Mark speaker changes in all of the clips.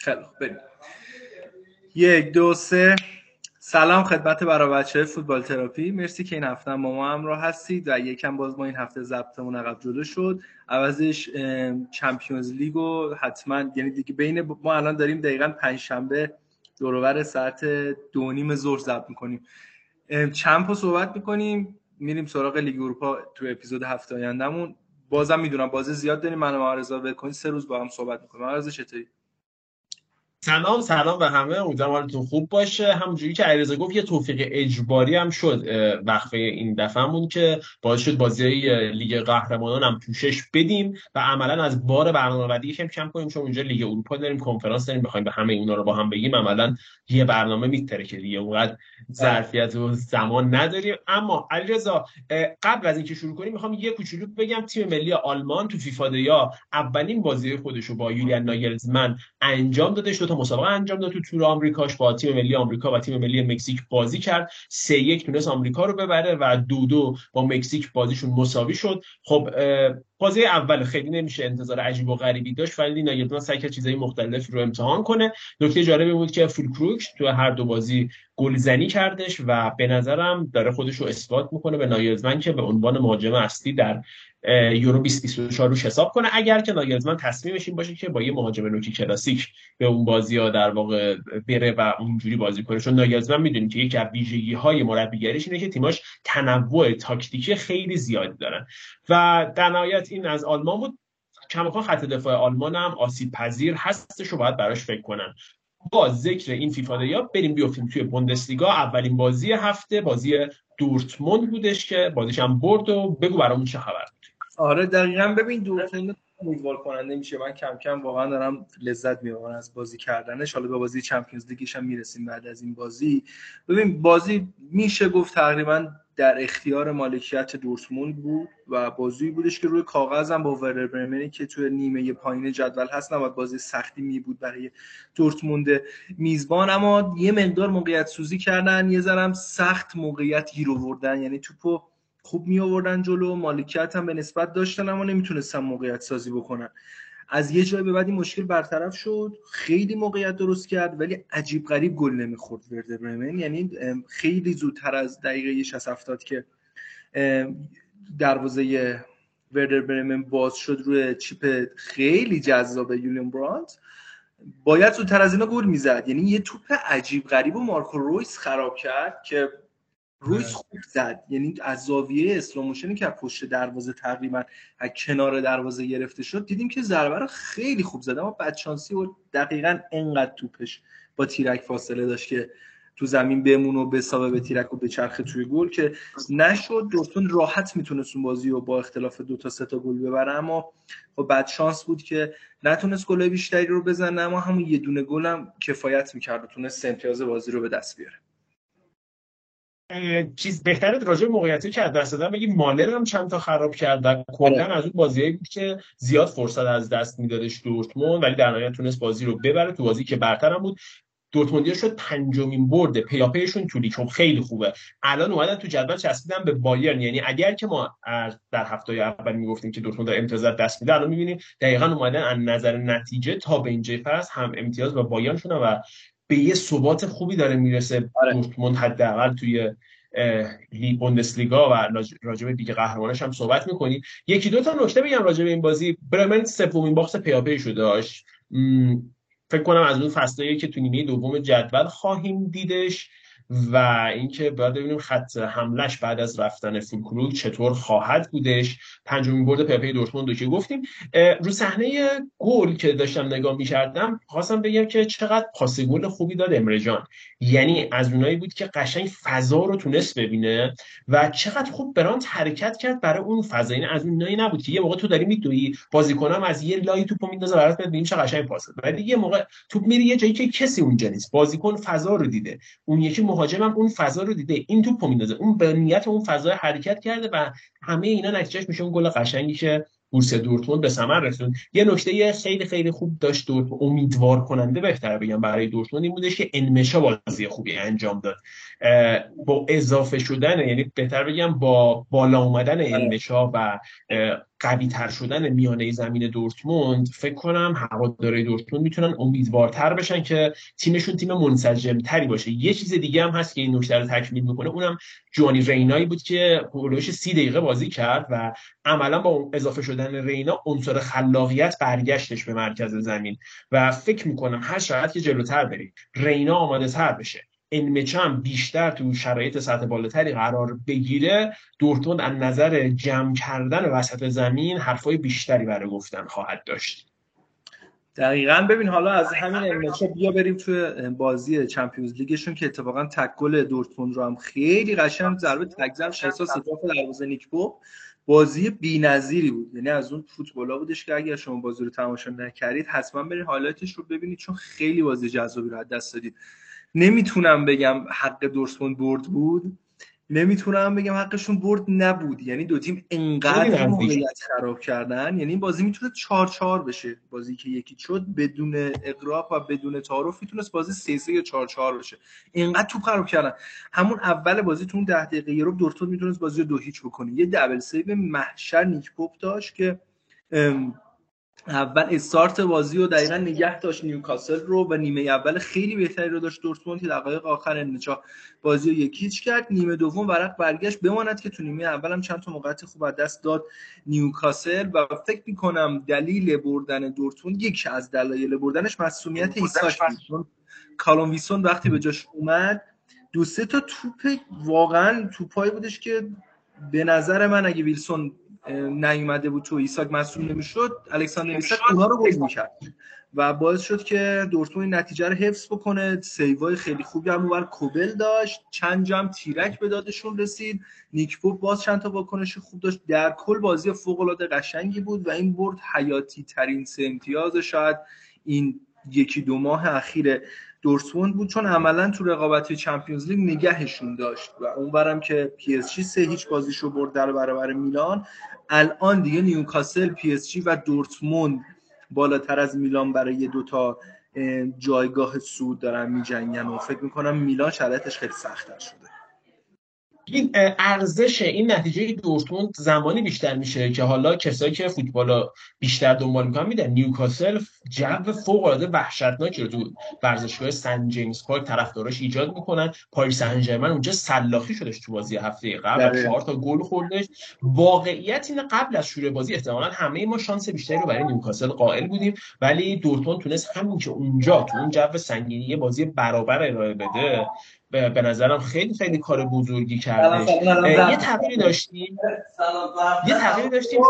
Speaker 1: خیلی بریم. یک دو سه. سلام خدمت برای بچه فوتبال تراپی. مرسی که این هفته با ما همراه هستید و یکم باز ما این هفته ضبطمون عقب جلو شد. عوضش چمپیونز لیگ و حتما یعنی دیگه بین ما الان داریم دقیقا پنج شنبه دورور ساعت دو نیم ظهر ضبط می‌کنیم. چمپ رو صحبت می‌کنیم. میریم سراغ لیگ اروپا تو اپیزود هفته آیندهمون. بازم می‌دونم بازی زیاد داریم. من و بکنید سه روز با هم صحبت می‌کنیم. معرضا چطوری؟
Speaker 2: سلام سلام به همه. امیدوارم حالتون خوب باشه. همونجوری که علیرضا گفت یه توفیق اجباری هم شد وقفه این دفعهمون که باعث شد بازی لیگ قهرمانان هم پوشش بدیم و عملا از بار برنامه‌ریزی یکم کم کنیم چون اونجا لیگ اروپا داریم کنفرانس داریم بخوایم به همه اونا رو با هم بگیم عملا یه برنامه میتره که دیگه اونقدر ظرفیت و زمان نداریم. اما علیرضا قبل از اینکه شروع کنیم می‌خوام یه کوچولو بگم. تیم ملی آلمان تو فیفا یا اولین بازی خودش رو با یولیان ناگلزمن انجام داده تا مسابقه انجام داد تو تور آمریکاش با تیم ملی آمریکا و تیم ملی مکزیک بازی کرد. سه یک تونست آمریکا رو ببره و دو دو با مکزیک بازیشون مساوی شد. خب بازی اول خیلی نمیشه انتظار عجیب و غریبی داشت ولی ناگلزمن سعی کرد چیزای مختلفی رو امتحان کنه. نکته جالبی بود که فولکروک تو هر دو بازی گلزنی کردش و به نظرم داره خودش رو اثبات می‌کنه به ناگلزمن که به عنوان مهاجم اصلی در یورو 2024 روش حساب کنه. اگر که ناگلزمن تصمیمش این باشه که با یه مهاجم نوکی کلاسیک به اون بازی ها در واقع بره و اونجوری بازی کنه. چون ناگلزمن می‌دونیم که یکی از ویژگی های مربیگریش اینه که تیماش تنوع تاکتیکی خیلی زیادی دارن. و در نهایت این از آلمان بود. کماکان خط دفاع آلمان هم آسیب پذیر هستش رو باید براش فکر کنن. با ذکر این فیفا یا بریم بیافتیم توی بوندسلیگا. اولین بازی هفته بازی دورتموند بودش که بازیش هم برد و بگو برامون چه خبر.
Speaker 1: آره دقیقا. ببین دورتموند امیدوار کننده میشه. من کم کم واقعا دارم لذت می‌برم از بازی کردنش. حالا به بازی چمپیونز لیگش هم می‌رسیم بعد از این بازی. ببین بازی میشه گفت تقریبا در اختیار مالکیت دورتموند بود و بازی بودش که روی کاغذ هم با ورر برمنی که توی نیمه پایین جدول هست نباید بازی سختی می بود برای دورتموند میزبان. اما یه مقدار موقعیت سوزی کردن یه ذرم سخت موقعیت گیر آوردن. یعنی توپو خوب می آوردن جلو مالکیت هم به نسبت داشتن اما نمی‌تونستن موقعیت سازی بکنن. از یه جای به بعد این مشکل برطرف شد. خیلی موقعیت درست کرد ولی عجیب غریب گل نمی‌خورد ورده برمن. یعنی خیلی زودتر از دقیقه 60 70 که دروازه وردر برمن باز شد روی چیپ خیلی جذاب یولیان برانت. باید زودتر از اینا گل می‌زد. یعنی یه توپ عجیب غریب و مارکو رویس خراب کرد که رویس آره. خوب زد. یعنی از زاویه اسلوموشنی که پشت دروازه تقریبا از کنار دروازه گرفته شد دیدیم که ضربه رو خیلی خوب زد. اما بدشانسی و دقیقا انقدر توپش با تیرک فاصله داشت که تو زمین بمون و بسابه به تیرک و بچرخه توی گل که نشد. دورتموند راحت می‌تونست اون بازی رو با اختلاف دو تا سه تا گل ببره اما خب بعد شانس بود که نتونست گل بیشتری رو بزنه اما همون یه دونه گلم کفایت می‌کرد و تونست امتیاز بازی رو به دست بیاره.
Speaker 2: چیز بهتره راجع به موقعیتی که از دست دادن بگیم مالر هم چند تا خراب کرد کلا از اون بازیایی بود که زیاد فرصت از دست میدادش دورتموند ولی در نهایت تونست بازی رو ببره تو بازی که برتر هم بود. دورتموندیا شد پنجمین برد پیاپیشون تو لیگ خب خیلی خوبه. الان اومدن تو جدول چسبیدن به بایرن. یعنی اگر که ما در هفته اول می‌گفتیم که دورتموند امتیاز دست میده الان می‌بینیم دقیقا اومدن از نظر نتیجه تا به اینجای فصل هم امتیاز با بایرن شدن و به یه ثبات خوبی داره می‌رسه آره. دورتموند حداقل توی بوندسلیگا و راجع به لیگ قهرمانش هم صحبت می‌کنی یکی دو تا نکته بگم راجع به این بازی. برمن سومین باخت پیاپی شده داشت فکر کنم از اون فصلایی که تو نیمه دوم جدول خواهیم دیدش. و اینکه باید ببینیم خط حملش بعد از رفتن فولکروگ چطور خواهد بودش. پنجمین برد پپی دورتموند رو که گفتیم. رو صحنه گل که داشتم نگاه می‌کردم خواستم بگم که چقدر پاس گل خوبی داد امرجان یعنی از اونایی بود که قشنگ فضا رو تونست ببینه و چقدر خوب برانت حرکت کرد برای اون فضا. این یعنی از اونایی نبود که یه موقع تو داری میدوی بازیکنم از یه لای توپو میندازه برات ببینیم چه قشنگ پاس ولی یه موقع توپ میری یه جایی که کسی اونجا نیست. بازیکن فضا رو دیده. اون یکی مهاجمم اون فضا رو دیده این توپو میندازه. اون به نیت اون فضا حرکت کرده و همه اینا نتیجهش میشه اون گل قشنگی که بورس دورتموند به ثمر رسوند. یه نکته خیلی خیلی خوب داشت دورتموند امیدوار کننده بهتر بگم برای دورتموند این بودش که انمشا بازی خوبی انجام داد. با اضافه شدن یعنی بهتر بگم با بالا اومدن آره. انمشا و قوی تر شدن میانه زمین دورتموند فکر کنم هواداری دورتموند می‌تونن امیدوارتر بشن که تیمشون تیم منسجم تری باشه. یه چیز دیگه هم هست که این نکته رو تکمیل می‌کنه اونم جوانی رینایی بود که پولوش سی دقیقه بازی کرد و عملا با اضافه شدن رینا عنصر خلاقیت برگشتش به مرکز زمین. و فکر می‌کنم هر شرایط که جلوتر بریم. رینا آماده تر بشه. انمچم بیشتر تو شرایط سطح بالاتری قرار بگیره دورتموند از نظر جمع کردن وسط زمین حرفای بیشتری برای گفتن خواهد داشت.
Speaker 1: دقیقا. ببین حالا از همین انمچا بیا بریم توی بازی چمپیونز لیگشون که اتفاقا تک گل دورتموند رو هم خیلی قشنگ ضربه تک زدن احساس اضافه دروازه نیکپو بازی بی‌نظیری بود. یعنی از اون فوتبالا بودش که اگر شما بازی رو تماشا نکردید حتما برید هایلایتش رو ببینید چون خیلی بازی جذابی رو از دست دادید. نمی‌تونم بگم حق دورتموند برد بود. نمی‌تونم بگم حقشون برد نبود. یعنی دو تیم انقدر موقعیت خراب کردن. یعنی این بازی می‌تونه 4 4 بشه. بازی که یکی شد بدون اقراق و بدون تعارف می‌تونست بازی 3 3 یا 4 4 بشه. اینقدر توپ خراب کردن. همون اول بازی تو اون 10 دقیقه یورو دورتموند می‌تونست بازی رو دو هیچ بکنه. یه double save محشر نیک پوپ داشت که اول استارت بازی رو دقیقا نگه داشت نیوکاسل رو و نیمه اول خیلی بهتری رو داشت دورتموند که دقایق آخر انمچا بازی رو یک هیچ کرد. نیمه دوم ورق برگشت بماند که تو نیمه اول هم چند تا موقعیت خوب از دست داد نیوکاسل و فکر می‌کنم دلیل بردن دورتموند یکی از دلایل بردنش مصدومیت ایساک بود. کالوم ویلسون وقتی به جاش اومد دو سه تا توپ واقعا توپایی بودش که به نظر من اگه ویلسون نیومده بود تو ایساک مصدوم نمی‌شد. الکساندر ایساک اونها رو گل می‌کرد و باعث شد که دورتموند نتیجه رو حفظ بکنه. save ای خیلی خوبی هم اونور کوبل داشت. چند جام تیرک به دادشون رسید. نیک پوپ باز چند تا واکنش خوب داشت. در کل بازی فوق العاده قشنگی بود و این برد حیاتی ترین سه امتیاز شاید این یکی دو ماه اخیر دورتموند بود چون عملا تو رقابت Champions League نگهشون داشت و اونورم که پی اس جی سه هیچ بازیشو برد در برابر میلان الان دیگه نیوکاسل پی اس جی و دورتموند بالاتر از میلان برای دو تا جایگاه صعود دارن میجنگن و فکر می‌کنم میلان شرایطش خیلی سختتر شده.
Speaker 2: این ارزش این نتیجه دورتموند زمانی بیشتر میشه که حالا کسایی که فوتبال بیشتر دنبال می‌کنن میدن نیوکاسل جو فوق العاده وحشتناکی رو تو ورزشگاه سن جیمز پارک طرفداراش ایجاد می‌کنن. پاریس سن ژرمن اونجا سلاخی شدش تو بازی هفته قبل چهار تا گل خوردش. واقعیت این قبل از شروع بازی احتمالاً همه ما شانس بیشتری رو برای نیوکاسل قائل بودیم ولی دورتموند تونست همین که اونجا تو اون جو سنگینی بازی برابر ارائه بده به نظرم خیلی خیلی کار بزرگی کرده یه تغییری داشتیم. یه تغییری داشتیم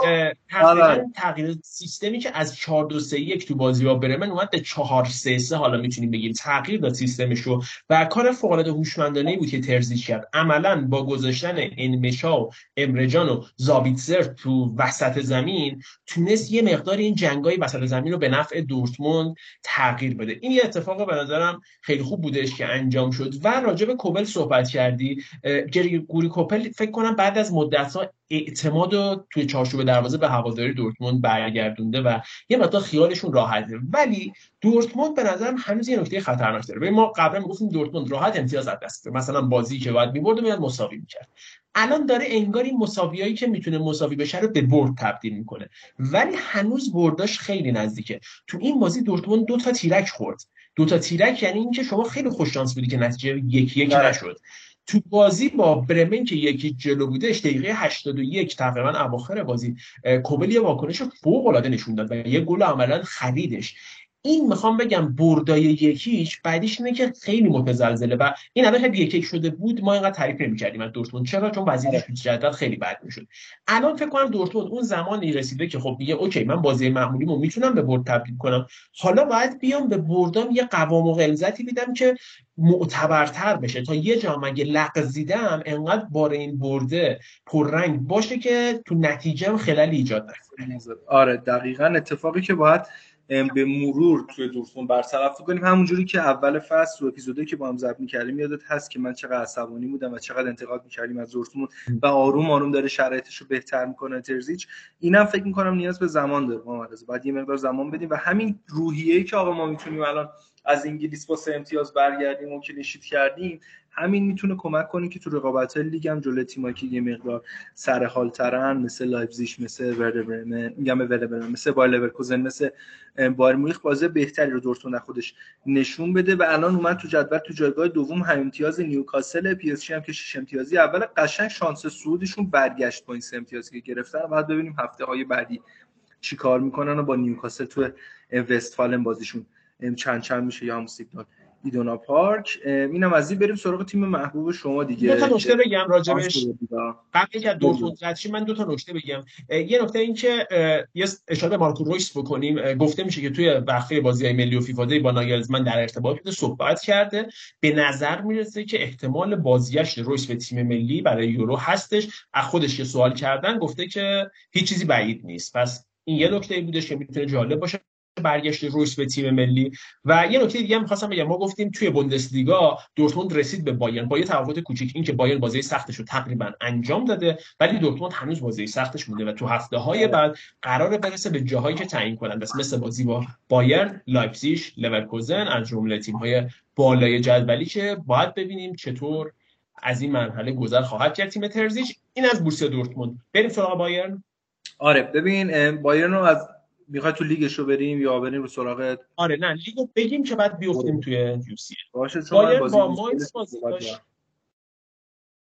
Speaker 2: آره. تغییر سیستمی که از 4 2 3 1 تو بازی ها برمن اومد به 4 3 3 حالا می‌تونیم بگیم تغییر داد سیستمش رو. و کار فوق العاده هوشمندانه بود که ترزیش کرد. عملا با گذاشتن انمشا و امرجان و زابیتزر تو وسط زمین تونست یه مقدار این جنگای وسط زمین رو به نفع دورتموند تغییر بده. این یه اتفاق به نظرم خیلی خوب بودش که انجام شد. و راجع به کوبل صحبت کردی جری گوری کوپل فکر کنم بعد از مدت ها اعتماد رو توی چارچوب دروازه به هواداری دورتموند برگردونده و یه مقدار خیالشون راحته. ولی دورتموند به نظرم هنوز یه نکته خطرناک داره. ما قبلا می‌گفتیم دورتموند راحت امتیاز از دست مثلا بازی که باید می‌برد و میاد مساوی می‌کرد. الان داره انگار این مساویایی که می‌تونه مساوی بشه رو به برد تبدیل می‌کنه. ولی هنوز برداش خیلی نزدیکه. تو این بازی دورتموند دو تا تیرک خورد. دو تا تیرک یعنی اینکه شما خیلی خوش شانس بودی که نتیجه یکی یک بله. نشد تو بازی با برمن که یکی جلو بودش دقیقه 81 تقریبا اواخر بازی کوبل یه واکنش فوق العاده نشون داد و یه گل عملا خریدش این می‌خوام بگم بردای یکیش بعدیش اینه که خیلی متزلزله و این اول یک یک شده بود ما اینقدر تعریف نمی‌کردیم از دورتموند. چرا؟ چون وضعیتش تو جدول خیلی بد می‌شد. الان فکر کنم دورتموند اون زمانی رسیده که خب میگه اوکی من بازی معمولیمو می‌تونم به برد تبدیل کنم. حالا باید بیام به بردام یه قوام و غلظتی بدم که معتبرتر بشه. تا یه جا مگه لغزیدم انقدر بار این برده پررنگ باشه که تو نتیجه خلال ایجاد نکنه.
Speaker 1: آره دقیقا اتفاقی که باید به مرور توی دورتموند برطرف کنیم. همونجوری که اول فصل و اپیزودی که با هم ضبط می‌کردیم یادت هست که من چقدر عصبانی بودم و چقدر انتقاد می‌کردیم از دورتموند و آروم آروم داره شرایطش رو بهتر می‌کنه ترزیچ. اینم فکر می‌کنم نیاز به زمان داره محمد باید یه مقدار زمان بدیم و همین روحیه‌ای که آقا ما می‌تونیم الان از انگلیس با سه امتیاز برگردیم و clean sheet کردیم همین می‌تونه کمک کنه که تو رقابت لیگ هم جلوی تیمایی که یه مقدار سر حال ترن مثل لایپزیگ مثل وردربرمن مثل بایر لورکوزن مثل بایرن مونیخ بازی بهتری رو دورتموند خودش نشون بده و الان اومد تو جدول تو جایگاه دوم هم امتیاز نیوکاسل پی اس هم که 6 امتیازی اول قشنگ شانس صعودشون برگشت با این سه امتیازی که گرفتن. بعد ببینیم هفته های بعدی چیکار می‌کنن و با نیوکاسل تو وستفالن بازیشون چند چند میشه یا هم سیگنال. ایدونا پارک. اینم از این بریم سراغ تیم محبوب شما دیگه.
Speaker 2: دو تا نکته بگم راجبش قبل که دورتموند ردشی من دو تا نکته بگم. یه نکته این که یه اشاره به مارکو رویس بکنیم. گفته میشه که توی بخیه بازی های ملی و فیفا با ناگلزمن در ارتباط بوده صحبت کرده. به نظر می‌رسه که احتمال بازیش رویس به تیم ملی برای یورو هستش. از خودش یه سوال کردن گفته که هیچ چیزی بعید نیست. پس این یه نکته بودش که می‌تونه جالب باشه. برگشت رویس به تیم ملی. و یه نکته دیگه هم خواستم بگم. ما گفتیم توی بوندسلیگا دورتموند رسید به بایرن. با یه تفاوت کوچیک این که بایرن بازی سختش رو تقریبا انجام داده ولی دورتموند هنوز بازی سختش مونده و تو هفته های بعد قرار برسه به جاهایی که تعیین کنند مثل بازی با بایرن لایپزیگ لورکوزن از جمله تیم های بالای جدولی که باید ببینیم چطور از این مرحله گذر خواهد کرد تیم ترزیچ این از بوروسیا دورتموند. بریم سراغ بایرن.
Speaker 1: آره ببین بایرن رو از می‌خوای تو لیگش رو بریم یا بریم رو سراغ
Speaker 2: آره نه لیگو بگیم که بعد بیفتیم توی یو سی
Speaker 1: باشه چون
Speaker 2: با ماینز بازی داشت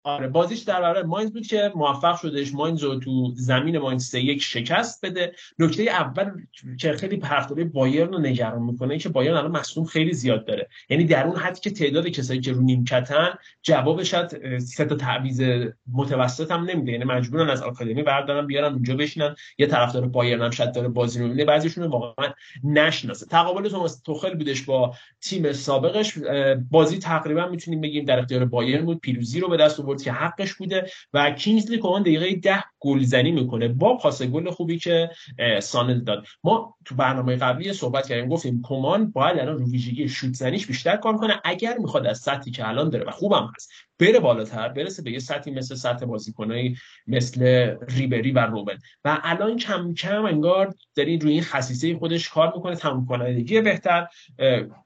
Speaker 2: آره بازیش در برابر ماینز بود که موفق شدش ماینز رو تو زمین ماینز سه یک شکست بده. نکته اول که خیلی هفته بایرن رو نگران می‌کنه که بایرن الان مصدوم خیلی زیاد داره. یعنی در اون حدی که تعداد کسایی که رو نیمکتن جوابش سه تا تعویض متوسط هم نمیده. یعنی مجبورن از آکادمی بردارن بیارن اونجا بشینن. یه طرفدار بایرن هم شاید داره بازی رو می‌بینه. بعضیشون واقعا نشناسه. تقابل توماس توخل بودش با تیم سابقش. بازی تقریبا می‌تونیم بگیم در اختیار بایرن بود. پیروزی رو به دست که حقش بوده و کینگزلی کومان دقیقه ده گلزنی می‌کنه با پاس گل خوبی که سانل داد. ما تو برنامه قبلی صحبت کردیم گفتیم کمان باید الان رو ویژگی شوت زنیش بیشتر کار کنه اگر می‌خواد از سطحی که الان داره و خوبم هست. بره بالاتر برسه به یه سطحی مثل سطح بازیکنایی مثل ریبری و روبن و الان کم کم انگار داری روی این خصیصه خودش کار می‌کنه تموم کنندگی بهتر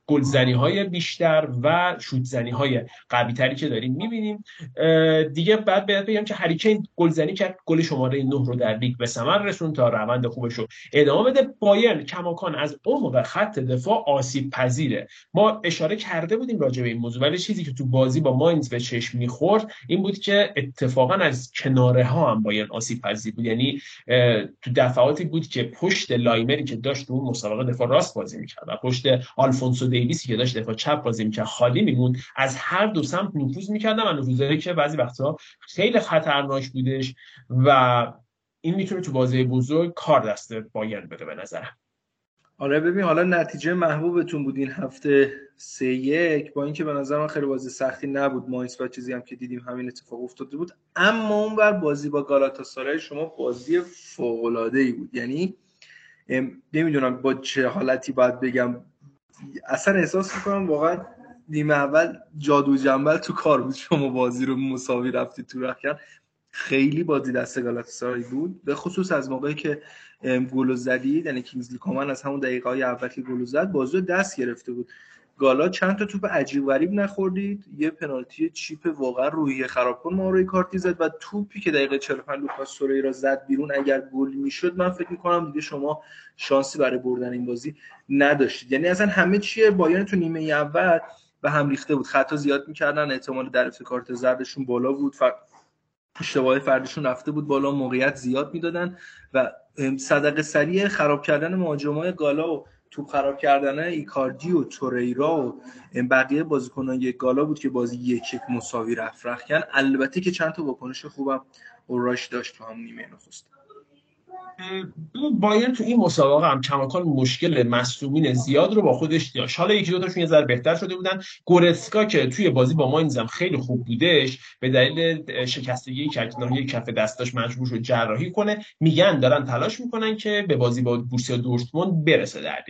Speaker 2: گلزنی های بیشتر و شوت زنی های قوی تری که داریم می‌بینیم. دیگه بعد باید بگم که هریکین گلزنی کرد گل شماره 9 رو در لیگ به ثمر رسون تا روند خوبش رو ادامه بده. بایرن کماکان از عمق خط دفاع آسیب پذیره. ما اشاره کرده بودیم راجع به این موضوع ولی چیزی که تو بازی با ماینز به می‌خورد این بود که اتفاقا از کناره ها هم بایرن آسیب پذیر بود. یعنی تو دفعاتی بود که پشت لایمری که داشت اون مسابقه دفاع راست بازی می‌کرد و پشت آلفونسو دیویسی که داشت دفاع چپ بازی می‌کرد خالی میموند. از هر دو سمت نفوذ می‌کردن و نفوذی که بعضی وقتها خیلی خطرناک بودش و این می‌تونه تو بازی بزرگ کار دست بایرن بده به نظرم
Speaker 1: آره ببین حالا نتیجه محبوبتون بود این هفته سه یک. با اینکه به نظر من خیلی بازی سختی نبود. ماینس و چیزی هم که دیدیم همین اتفاق افتاده بود. اما اون بر بازی با گالاتاسارای شما بازی فوق العاده ای بود. یعنی نمی‌دونم با چه حالتی باید بگم. اصلا احساس می‌کنم واقعا نیمه اول جادو جنبل تو کار بود. شما بازی رو مساوی رفتی تو رخکن. خیلی بازی دست گالاتاسارای بود به خصوص از موقعی که گل زدید یعنی کینگزلی کومن از همون دقیقه های اول که گل زد بازی دست گرفته بود. گالا چند تا توپ عجیب غریب نخوردید یه پنالتی چیپ واقعا روحی خراب کن ایکاردی زد و توپی که دقیقه 45 لوکاس توریرا زد بیرون اگر گل می‌شد من فکر می‌کنم دیگه شما شانسی برای بردن این بازی نداشتید. یعنی اصلا همه چیه بایرن تو نیمه اول به هم ریخته بود. خطا زیاد می‌کردن احتمال دریافت کارت زردشون بالا بود. اشتباه فردشون رفته بود بالا موقعیت زیاد می‌دادن و صدقه سریع خراب کردن مهاجمای گالا و توپ خراب کردن ایکاردی و توریرا و بقیه بازیکنان گالا بود که بازی یک یک مساوی رفت رخ البته که چند تا واکنش خوبم اوراش داشت تو هم نیمه نخست.
Speaker 2: بایرن تو این مسابقه هم کماکان مشکل مصومین زیاد رو با خودش داشت. حالا یکی دو تاشون یه ذره بهتر شده بودن. گورتسکا که توی بازی با ماینز هم خیلی خوب بودش به دلیل شکستگی ککناهی کف دستاش مجبور شد جراحی کنه میگن دارن تلاش می‌کنن که به بازی با بورسیا دورتموند برسه در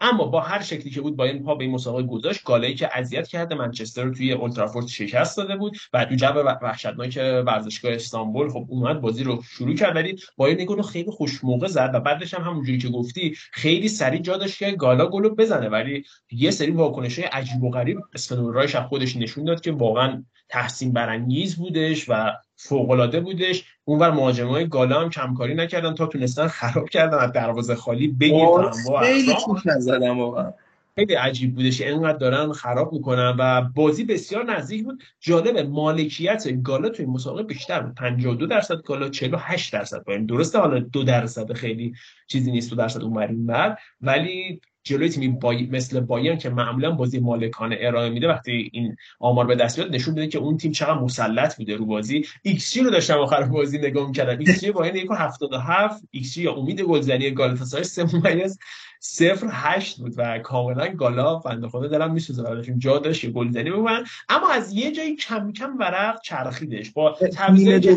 Speaker 2: اما با هر شکلی که بود با این پا به این مسابقه گذاشت گالایی که اذیت کرده منچستر رو توی اولترافورد شکست داده بود و تو جو وحشتناک ورزشگاه استانبول خب اومد بازی رو شروع کرد. ولی بایر رو خیلی خوش موقع زد و بعدش هم همونجوری که گفتی خیلی سریع جا داشت که گالا گلو بزنه. ولی یه سری واکنش عجیب و غریب اسپنور رایش خودش نشون داد که واقعا تحسین برانگیز بودش و فوقالعاده بودش. اونور مهاجمای گالا هم کمکاری نکردن تا تونستن خراب کردن از دروازه خالی بگیرن
Speaker 1: خیلی نزدم واقعا.
Speaker 2: خیلی عجیب بودش اینقدر دارن خراب می‌کنن و بازی بسیار نزدیک بود. جالب مالکیت گالا توی مسابقه بیشتر بود. 52 درصد گالا 48 درصد بایرن. درسته حالا دو درصد خیلی چیزی نیست دو درصد اون بر ولی جلوی تیمی بای... مثل بایرن که معمولا بازی مالکانه ارائه میده وقتی این آمار به دست بیاد نشون میده که اون تیم چقدر مسلط بوده رو بازی. ایکس رو داشتم آخر بازی نگاه می‌کردم. ایکس جی بایرن 1.77 ایکس یا امید گلزنی گالاتاسارای 3 ممیز صفر هشت بود و کاملا گالا بنده خدا دلم میسوزه براشون جا داشت یه گلزنی بگن اما از یه جایی کم کم ورق چرخیدش. با
Speaker 1: تعویضی که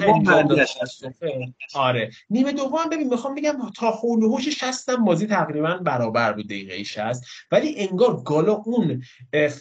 Speaker 2: آره. نیمه دوم ببین می‌خوام بگم تا حوش 60 بازی تقریبا برابر بود دقیقه 60 ولی انگار گالا اون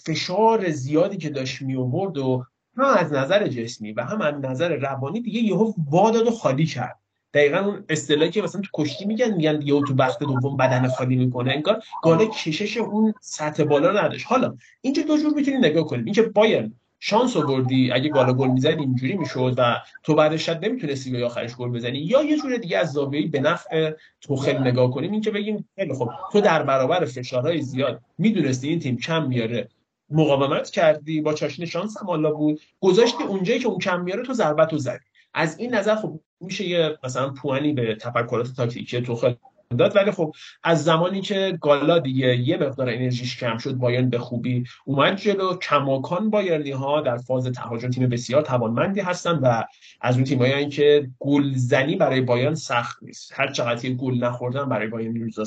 Speaker 2: فشار زیادی که داشت می آورد و هم از نظر جسمی و هم از نظر روانی دیگه یهو واداد و خالی کرد. دقیقا اون اصطلاحی که مثلا تو کشتی میگن میگن یهو تو وقت دوم بدن خالی می‌کنه. انگار گالا کشش اون سطح بالا نداشت. حالا اینجا دو جور می‌تونی نگاه کنیم. اینکه بایرن شانس آوردی اگه گالا گل می‌زد اینجوری می‌شد و تو بعدش شاید نمی‌تونستی به آخرش گل بزنی. یا یه جور دیگه از زاویه به نفع تو خیلی نگاه کنیم. اینکه بگیم خیلی خب تو در برابر فشارهای زیاد می‌دونستی این تیم کم میاره. مقاومت کردی با چاشنی شانس هم بود. گذاشتی اونجایی که اون کم میاره تو ضربت و زدی. از این نظر خب میشه یه مثلا پوانی به تفکرات تاکتیکی توخل داد. ولی خب از زمانی که گالا دیگه یه مقدار انرژیش کم شد بایرن به خوبی اومد جلو. کماکان بایرنی ها در فاز تهاجم تیم بسیار توانمندی هستن و از اون تیمایی که گلزنی برای بایرن سخت نیست. هر چقدر گل نخوردن برای بایرن روزا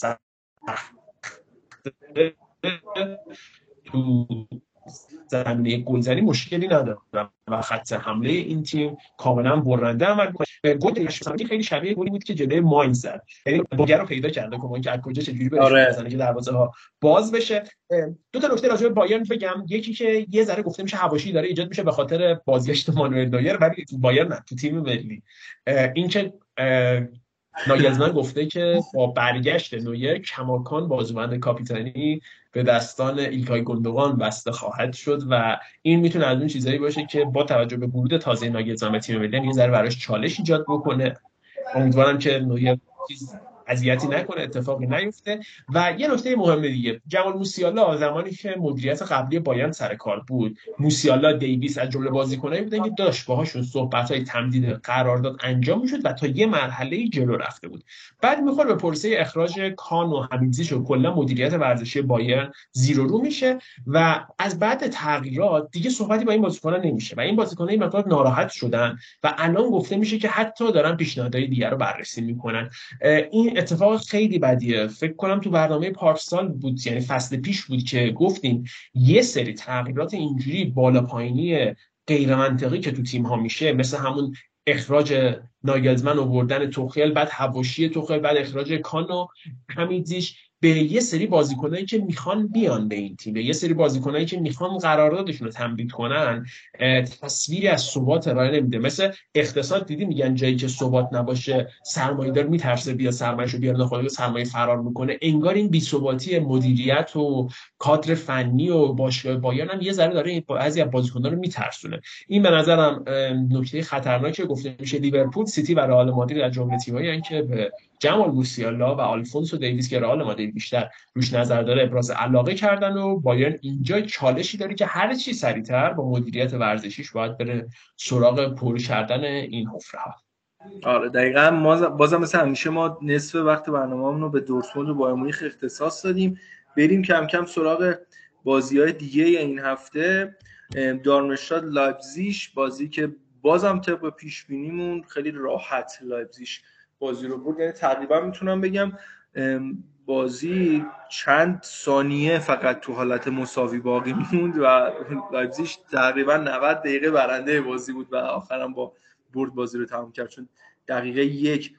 Speaker 2: سخت. تو زمینه گلزنی مشکلی ندارم و خط حمله این تیم کاملا برنده عمل گل خیلی شبیه گلی بود که جلوی ماین زد. یعنی بوگر رو پیدا کرده. که که از کجا چجوری بره آره. بزنه که دروازه ها باز بشه. دو تا نکته راجع به بایرن بگم. یکی که یه ذره گفته میشه حواشی داره ایجاد میشه به خاطر بازگشت مانوئل نویر. ولی تو بایرن نه تو تیم ملی. این که ناگلزمن گفته که با برگشت نویر کماکان بازوبند کاپیتانی به دستان ایلکای گندوان بسته خواهد شد و این می‌تونه از اون چیزایی باشه که با توجه به ورود تازه ناگلزمن به تیم ملی یه ذره براش چالش ایجاد بکنه. امیدوارم که نویر اذیتی نکنه اتفاقی نیفته. و یه نکته مهم دیگه. جمال موسیالا زمانی که مدیریت قبلی بایرن سر کار بود موسیالا دیویس از جمله بازیکنایی بودن که داشت باهاشون صحبت های تمدید قرارداد انجام می‌شد و تا یه مرحله جلو رفته بود. بعد می‌خوره به پرسه اخراج کان و حمیدزیش و کلا مدیریت ورزشی بایرن زیرو رو میشه و از بعد تغییرات دیگه صحبتی با این بازیکنان نمیشه و این بازیکنان این مقدار ناراحت شدن و الان گفته میشه که حتی دارن پیشنهادهای دیگر رو بررسی می‌کنن. این اتفاق خیلی بدیه. فکر کنم تو برنامه پارسال بود یعنی فصل پیش بود که گفتیم یه سری تغییرات اینجوری بالا پایینی غیر منطقی که تو تیم ها میشه مثل همون اخراج ناگلزمن آوردن توخیل بعد حواشی توخیل بعد اخراج کانو همیزیش به یه سری بازیکنایی که می‌خوان بیان به این تیم به یه سری بازیکنایی که می‌خوان قراردادشون رو تمدید کنن تصویری از ثبات ارائه نمیده. مثل اقتصاد دیدی میگن جایی که ثبات نباشه سرمایه‌دار میترسه بیا سرمایه‌شو بیاره خود سرمایه فرار می‌کنه. انگار این بی‌ثباتی مدیریت و کادر فنی و باشگاه بایرن هم یه ذره داره بعضی از بازیکن‌ها رو میترسونه. این به نظرم نکته خطرناکی گفته میشه لیورپول سیتی و رئال مادرید از جمله تیمایی که به جمال موسیالا و آلفونسو دیویس که رئال مادرید بیشتر روش نظر داره ابراز علاقه کردن و بایرن اینجا چالشی داره که هر چی سریعتر با مدیریت ورزشیش باید بره سراغ پر کردن این حفره
Speaker 1: آره دقیقا ما بازم مثل همیشه ما نصف وقت برنامه رو به دورتموند و بایر اختصاص دادیم. بریم کم کم سراغ بازی های دیگه این هفته. دارمشتاد لایپزیش بازی که بازم طبق پیش بینیمون خیلی راحت لایپزیش بازی رو برد. یعنی تقریبا می‌تونم بگم بازی چند ثانیه فقط تو حالت مساوی باقی موند و لایپزیگ تقریبا 90 دقیقه برنده بازی بود و آخرم با برد بازی رو تمام کرد. چون دقیقه یک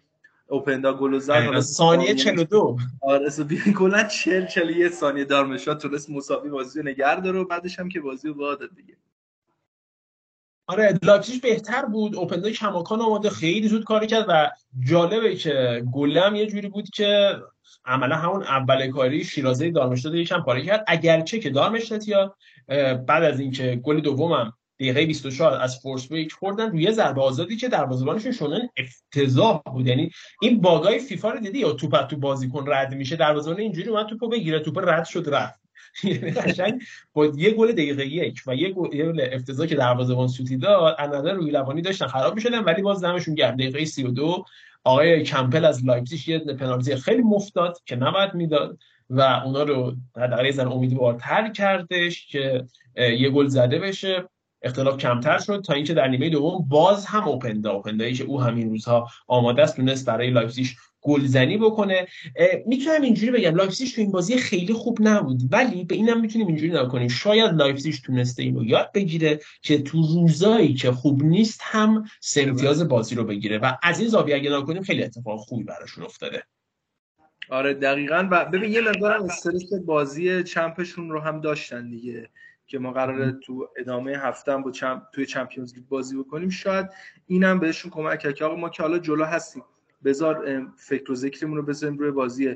Speaker 1: اوپندا گل زد.
Speaker 2: ثانیه 42
Speaker 1: آره کلا 40 41 ثانیه دارمشتاد تونست مساوی بازی رو نگه داره و بعدش هم که بازی رو داد دیگه.
Speaker 2: آره لایپزیگ بهتر بود. اوپندا کماکان آماده خیلی زود کار کرد و جالبه که گلم یه جوری بود که عملا همون اول کاری شیرازه دارمشتاد یکم پاره کرد. اگرچه که دارمشتاد یا بعد از اینکه گل دومم دقیقه 24 از فورسبرگ خوردن روی ضربه آزادی که دروازه‌بانشون شوهن افتضاح بود. یعنی این باگای فیفا رو دیدی؟ یا توپ تو بازیکن رد میشه؟ دروازه‌بان اینجوری اومد توپو بگیره توپ رد شد رفت. قشنگ با یه گل دقیقه یک و یه گل افتضاح که دروازه‌بان سوتی داد نظر روی لبانی داشتن خراب می‌شدن ولی باز دمشون گرم. دقیقه 32 آقای کمپل از لایپزیگ یه پنالتی خیلی مفت داد که نباید می‌داد و اونا رو در زن امیدوارتر کردش که یه گل زده بشه. اختلاف کمتر شد تا اینکه در نیمه دوم باز هم اوپندا اوپندایی که او همین روزها آماده است تونست برای لایپزیگ گلزنی بکنه. می‌تونم اینجوری بگم لایپزیگ تو این بازی خیلی خوب نبود ولی به اینم می‌تونیم اینجوری نگاه کنیم. شاید لایپزیگ تونسته اینو یاد بگیره که تو روزایی که خوب نیست هم سه امتیاز بازی رو بگیره. و از این زاویه اگه کنیم خیلی اتفاق خوبی براشون افتاده.
Speaker 1: آره دقیقا. و ببین یه مقدارم استرس بازی Champ شون رو هم داشتن دیگه که ما قراره تو ادامه هفته هم با Cham... توی Champions League بازی بکنیم. شاید اینم بهشون کمک کرد که آقا ما که حالا جلو هستیم. بذار فکر و ذکرمون رو بذاریم روی بازی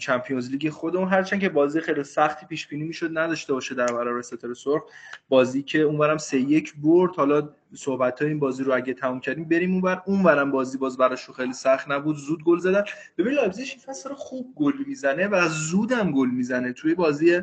Speaker 1: Champions League خودمون. هرچند که بازی خیلی سختی پیش بینی می‌شد نداشته باشه در برابر ستاره سرخ. بازی که اونورم سه یک برد. حالا صحبت های این بازی رو اگه تموم کردیم بریم اونور. اونورم بازی باز براشون خیلی سخت نبود. زود گل زدن. ببین لایپزیگ فصل خوب گل می‌زنه و زودم گل می‌زنه. توی بازی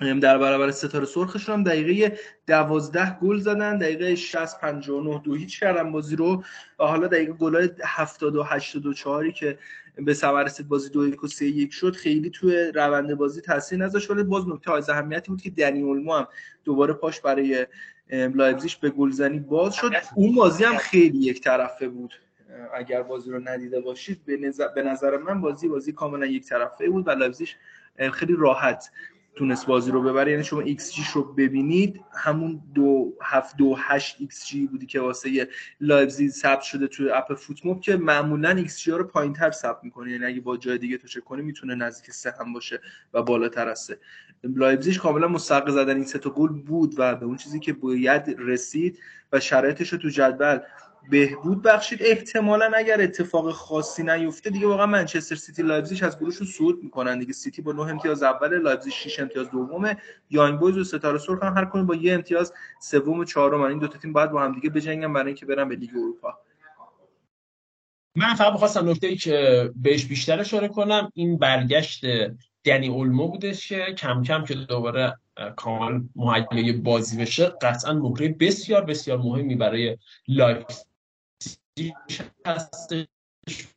Speaker 1: در برابر ستاره سرخشون هم دقیقه دوازده گل زدن دقیقه 60 59 دو هیچ کردن بازی رو. و حالا دقیقه گلای 70 و 84 که به ثمر رسید بازی دو یک و سه یک شد خیلی توی روند بازی تاثیر نذاشت. ولی باز نکته از اهمیتی بود که دنی اولمو هم دوباره پاش برای لایپزیگ به گلزنی باز شد. اون بازی هم خیلی یک طرفه بود. اگر بازی رو ندیده باشید به نظر, به نظر من بازی بازی کاملا یک طرفه بود و لایپزیگ خیلی راحت تونست بازی رو ببره. یعنی شما ایکس جیش رو ببینید همون دو هفت دو هشت ایکس جی بودی که واسه لایپزیگ ثبت شده توی اپ فوتموب که معمولا ایکس جی ها رو پایین تر ثبت می‌کنه. یعنی اگه با جای دیگه تو چک کنی می‌تونه نزدیک سه هم باشه و بالاتر از سه. لایپزیش کاملا مستحق زدن این سه تا گل بود و به اون چیزی که باید رسید و شرایطش رو تو جدول بهبود بخشید. احتمالا اگر اتفاق خاصی نیفته دیگه واقعا منچستر سیتی لایپزیگ از گروهشون صعود می‌کنن. دیگه سیتی با 9 امتیاز اول لایپزیگ 6 امتیاز دومه یانگ بویز و ستاره سرخ هم هم اکنون با یه امتیاز سوم و چهارم. این دو تا تیم باید با هم دیگه بجنگن برای اینکه برن به لیگ اروپا.
Speaker 2: من فقط بخواستم نکته ای که بهش بیشتر اشاره کنم این برگشت دنی اولمو بودش که کم کم که دوباره کامل مهیای بازی بشه قطعا مهره بسیار بسیار مهمی برای لایپزیگ. هستش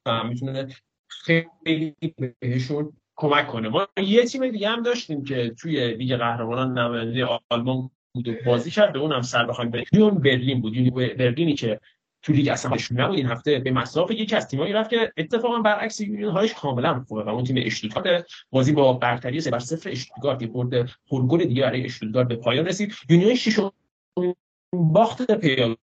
Speaker 2: و می‌تونه خیلی بهشون کمک کنه. ما یه تیم دیگه هم داشتیم که توی لیگ قهرمانان نماینده آلمان بود و بازی کرد. به اونم سر بخوایم یونیون برلین بود. یونی برلینی که تو لیگ اصلا نبود. این هفته به مصاف یکی از تیمایی رفت که اتفاقا برعکس یونیون حالش کاملا خوبه و اون تیم اشتوتگارت بازی با برتری 3 بر 0 اشتوتگارت برد پرگل دیگه برای اشتوتگارت به پایان رسید. یونیون ششم باخت پی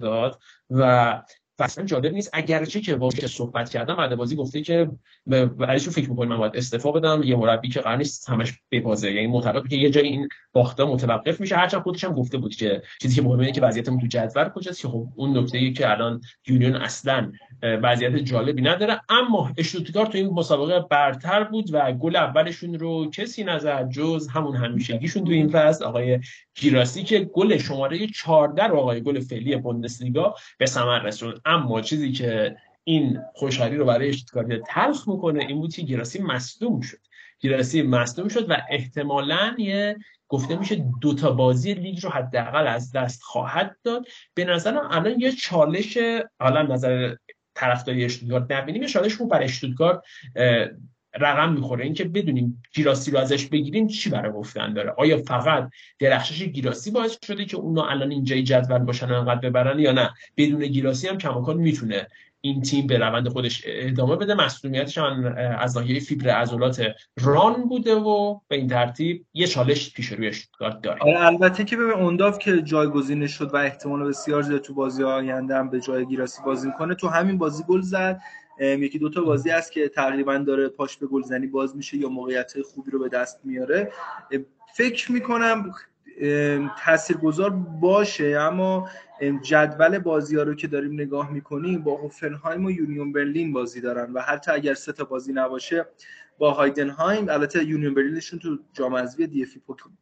Speaker 2: داد و اصلا جالب نیست. اگرچه که با صحبت کردم بعد بازی گفته که برایش فکر می‌کنم من باید استعفا بدم؟ یه مربی که قرار نیست همش ببازه. یعنی معتقد که یه جایی این باخته متوقف میشه. هرچند خودش هم گفته بود که چیزی که مهمه اینه که وضعیتمون تو جدول کجاست که خب اون نکته که الان یونیون اصلا وضعیت جالبی نداره. اما اشتوتگار تو این مسابقه برتر بود و گل اولشون رو کسی نزد جز همون همیشگیشون تو این فصل آقای گیراسی که گل شماره 14 رو آقای گل فعلی بوندسلیگا به ثمر رسوند. اما چیزی که این خوشحالی رو برای اشتوتگارت تلخ می‌کنه این بود که گیراسی مصدوم شد. گیراسی مصدوم شد و احتمالاً یه گفته میشه دوتا بازی لیگ رو حداقل از دست خواهد داد. به نظرم الان یه چالش حالا نظر طرفداری اشتوتگارت نبینیم یه چالش برای اشتوتگارت رقم می‌خوره. اینکه بدونیم گیراسی رو ازش بگیریم چی برای گفتن داره؟ آیا فقط درخشش گیراسی باعث شده که اونا الان اینجای جدول باشن انقدر ببرن یا نه؟ بدون گیراسی هم کماکان می‌تونه این تیم به روند خودش ادامه بده. مسئولیتش از ناحیه فیبر عضلات ران بوده و به این ترتیب یه چالش پیش روی داره
Speaker 1: آره البته که به اونداف که جایگزین شد و احتمال بسیار زیاد تو بازی آینده هم به جای گیراسی بازی کنه تو همین بازی گل زد. یکی دوتا بازی هست که تقریبا داره پاش به گلزنی باز میشه یا موقعیت خوبی رو به دست میاره. فکر می‌کنم تاثیرگذار باشه اما جدول بازی ها رو که داریم نگاه می‌کنیم با هوفنهایم و یونیون برلین بازی دارن و حتی اگر سه تا بازی نباشه با هایدنهایم البته یونیون برلینشون تو جام حذفی DFB Pokal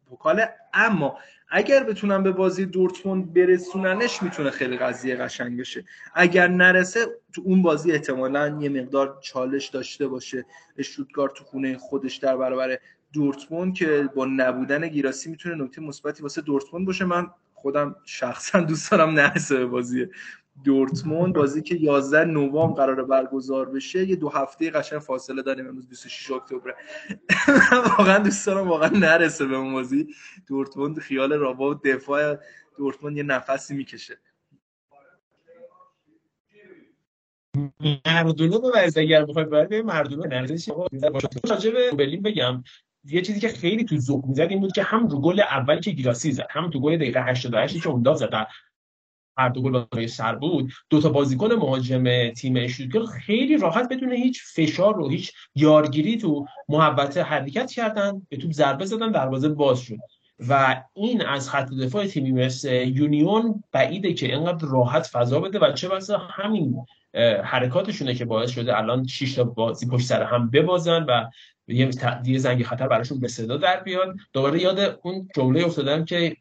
Speaker 1: ه اما اگر بتونن به بازی دورتموند برسوننش می‌تونه خیلی قضیه قشنگ بشه. اگر نرسه تو اون بازی احتمالا یه مقدار چالش داشته باشه شوتگارد تو خونه خودش در برابر دورتموند که با نبودن گیراسی می‌تونه نکته مثبتی واسه دورتموند باشه. من خودم شخصا دوست دارم نرسه به بازی دورتموند بازی که 11 نوامبر قرار برگزار بشه یه دو هفته قشنگ فاصله داریم امروز 26 اکتبر واقعا دوست دارم واقعا نرسه به اون بازی. دورتموند خیال رابا و دفاع دورتموند یه نفسی می‌کشه.
Speaker 2: مردونه به وضع اگر بخواید باید مردونه نرسه. راجع به بگم یه چیزی که خیلی تو ذوق می‌زد این بود که هم رو گل اول که گیراسی زد هم تو گل دقیقه 88 که اوندا زد هر دو گل برای سر بود. دو تا بازیکن مهاجم تیم اشتوتگارت خیلی راحت بدون هیچ فشار و هیچ یارگیری تو محبت حرکت کردن به توپ ضربه زدن دروازه باز شد. و این از خط دفاع تیمی مثل یونیون بعیده که اینقدر راحت فضا بده و چه بسا همین حرکاتشونه که باعث شده الان 6 تا بازی پشت سر هم ببازن و یه تهدید زنگ خطر براشون به صدا در بیاد. دوباره یاد اون جمله افتادم که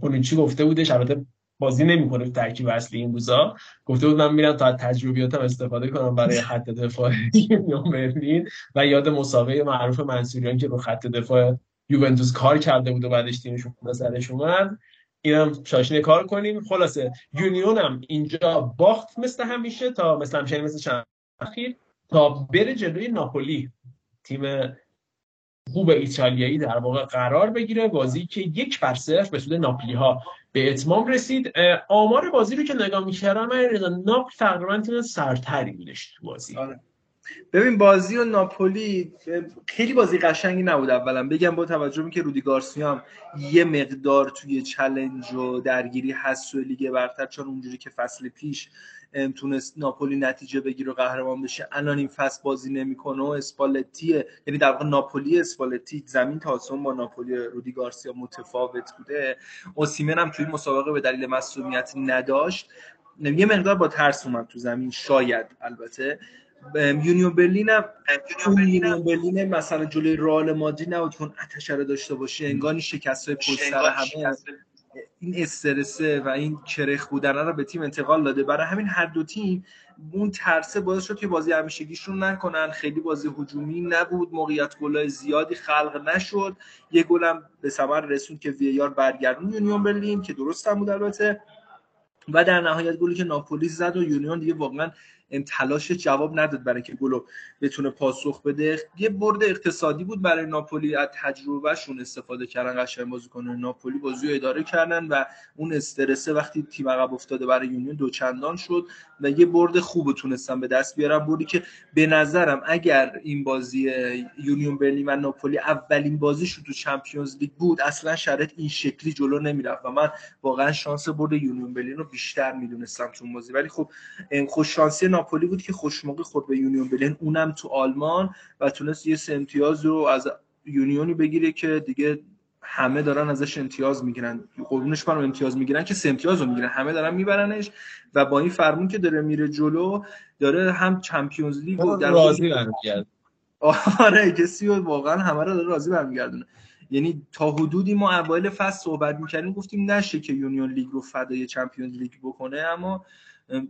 Speaker 2: پونیچی گفته بودش البته بازی نمی‌کنه ترکیب اصلی این روزا. گفته بود من میرم تا تجربیاتم استفاده کنم برای خط دفاع برلین و یاد مسابقه معروف منصوریان که رو خط دفاع یوونتوس کار کرده بود و بعدش تیمشون سرش اومد. اینم شاشنه کار کنیم. خلاصه یونیون هم اینجا باخت مثل همیشه تا مثل همیشه مثل چند اخیر تا بره جلوی ناپولی. تیم خوب ایتالیایی در واقع قرار بگیره. بازی که یک بر صفر به سود ناپلی ها به اتمام رسید. آمار بازی رو که نگاه می‌کردم من ناپل تقریبا تیم سرتری بودش تو بازی. آره.
Speaker 1: ببین بازی و ناپولی خیلی بازی قشنگی نبود اولا. بگم با توجه که رودی گارسیا هم یه مقدار توی چلنج و درگیری هست و لیگ برتر چون اونجوری که فصل پیش تونست ناپولی نتیجه بگیره و قهرمان بشه الان این فصل بازی نمی‌کنه و اسپالتی یعنی در واقع ناپولی اسپالتی زمین تاسون با ناپولی رودی گارسیا متفاوت بوده. اوسیمن هم توی مسابقه به دلیل مصدومیت نداشت. یه مقدار با ترس اومد تو زمین شاید البته. یونیون برلین هم یونیون برلین مثلا جلوی رئال مادرید نبود که اون رو داشته باشه انگانی شکست های پشت سر همه این استرسه و این کرخ بودن رو به تیم انتقال داده. برای همین هر دو تیم اون ترسه باعث شد که بازی همیشگیشون نکنن. خیلی بازی هجومی نبود موقعیت گلای زیادی خلق نشد. یه گلم به ثمر رسون که VAR برگردون یونیون برلین که درست هم بود البته. و در نهایت گلی که ناپولی زد و یونیون دیگه واقعا تلاش جواب نداد برای که گلو بتونه پاسخ بده. یه برد اقتصادی بود برای ناپولی. از تجربهشون استفاده کردن قشنگ بازیکن ناپولی بازی اداره کردن و اون استرسه وقتی تیم عقب افتاده برای یونیون دو چندان شد و یه برد خوب تونستن به دست بیارن. بردی که به نظرم اگر این بازی یونیون برلین و ناپولی اولین بازیش تو چمپیونز لیگ بود اصلا شرط این شکلی جلو نمی‌رفت و من واقعا شانس برد یونیون برلین رو بیشتر می‌دونستم تو بازی. ولی خب خوش شانسی ناپولی بود که خوشموقع خورد به یونیون برلین اونم تو آلمان و تونست یه امتیاز رو از یونیونی بگیره که دیگه همه دارن ازش امتیاز می‌گیرن. قربونش برم امتیاز می‌گیرن که سه امتیاز رو می‌گیرن. همه دارن میبرنش و با این فرمون که داره میره جلو داره هم چمپیونز لیگ
Speaker 2: و در راضی
Speaker 1: آره کسی واقعا همه رو داره راضی برمیگردونه. یعنی تا حدودی ما اوایل فصل صحبت می‌کردیم گفتیم نشه که یونیون لیگ رو فدای چمپیونز لیگ بکنه اما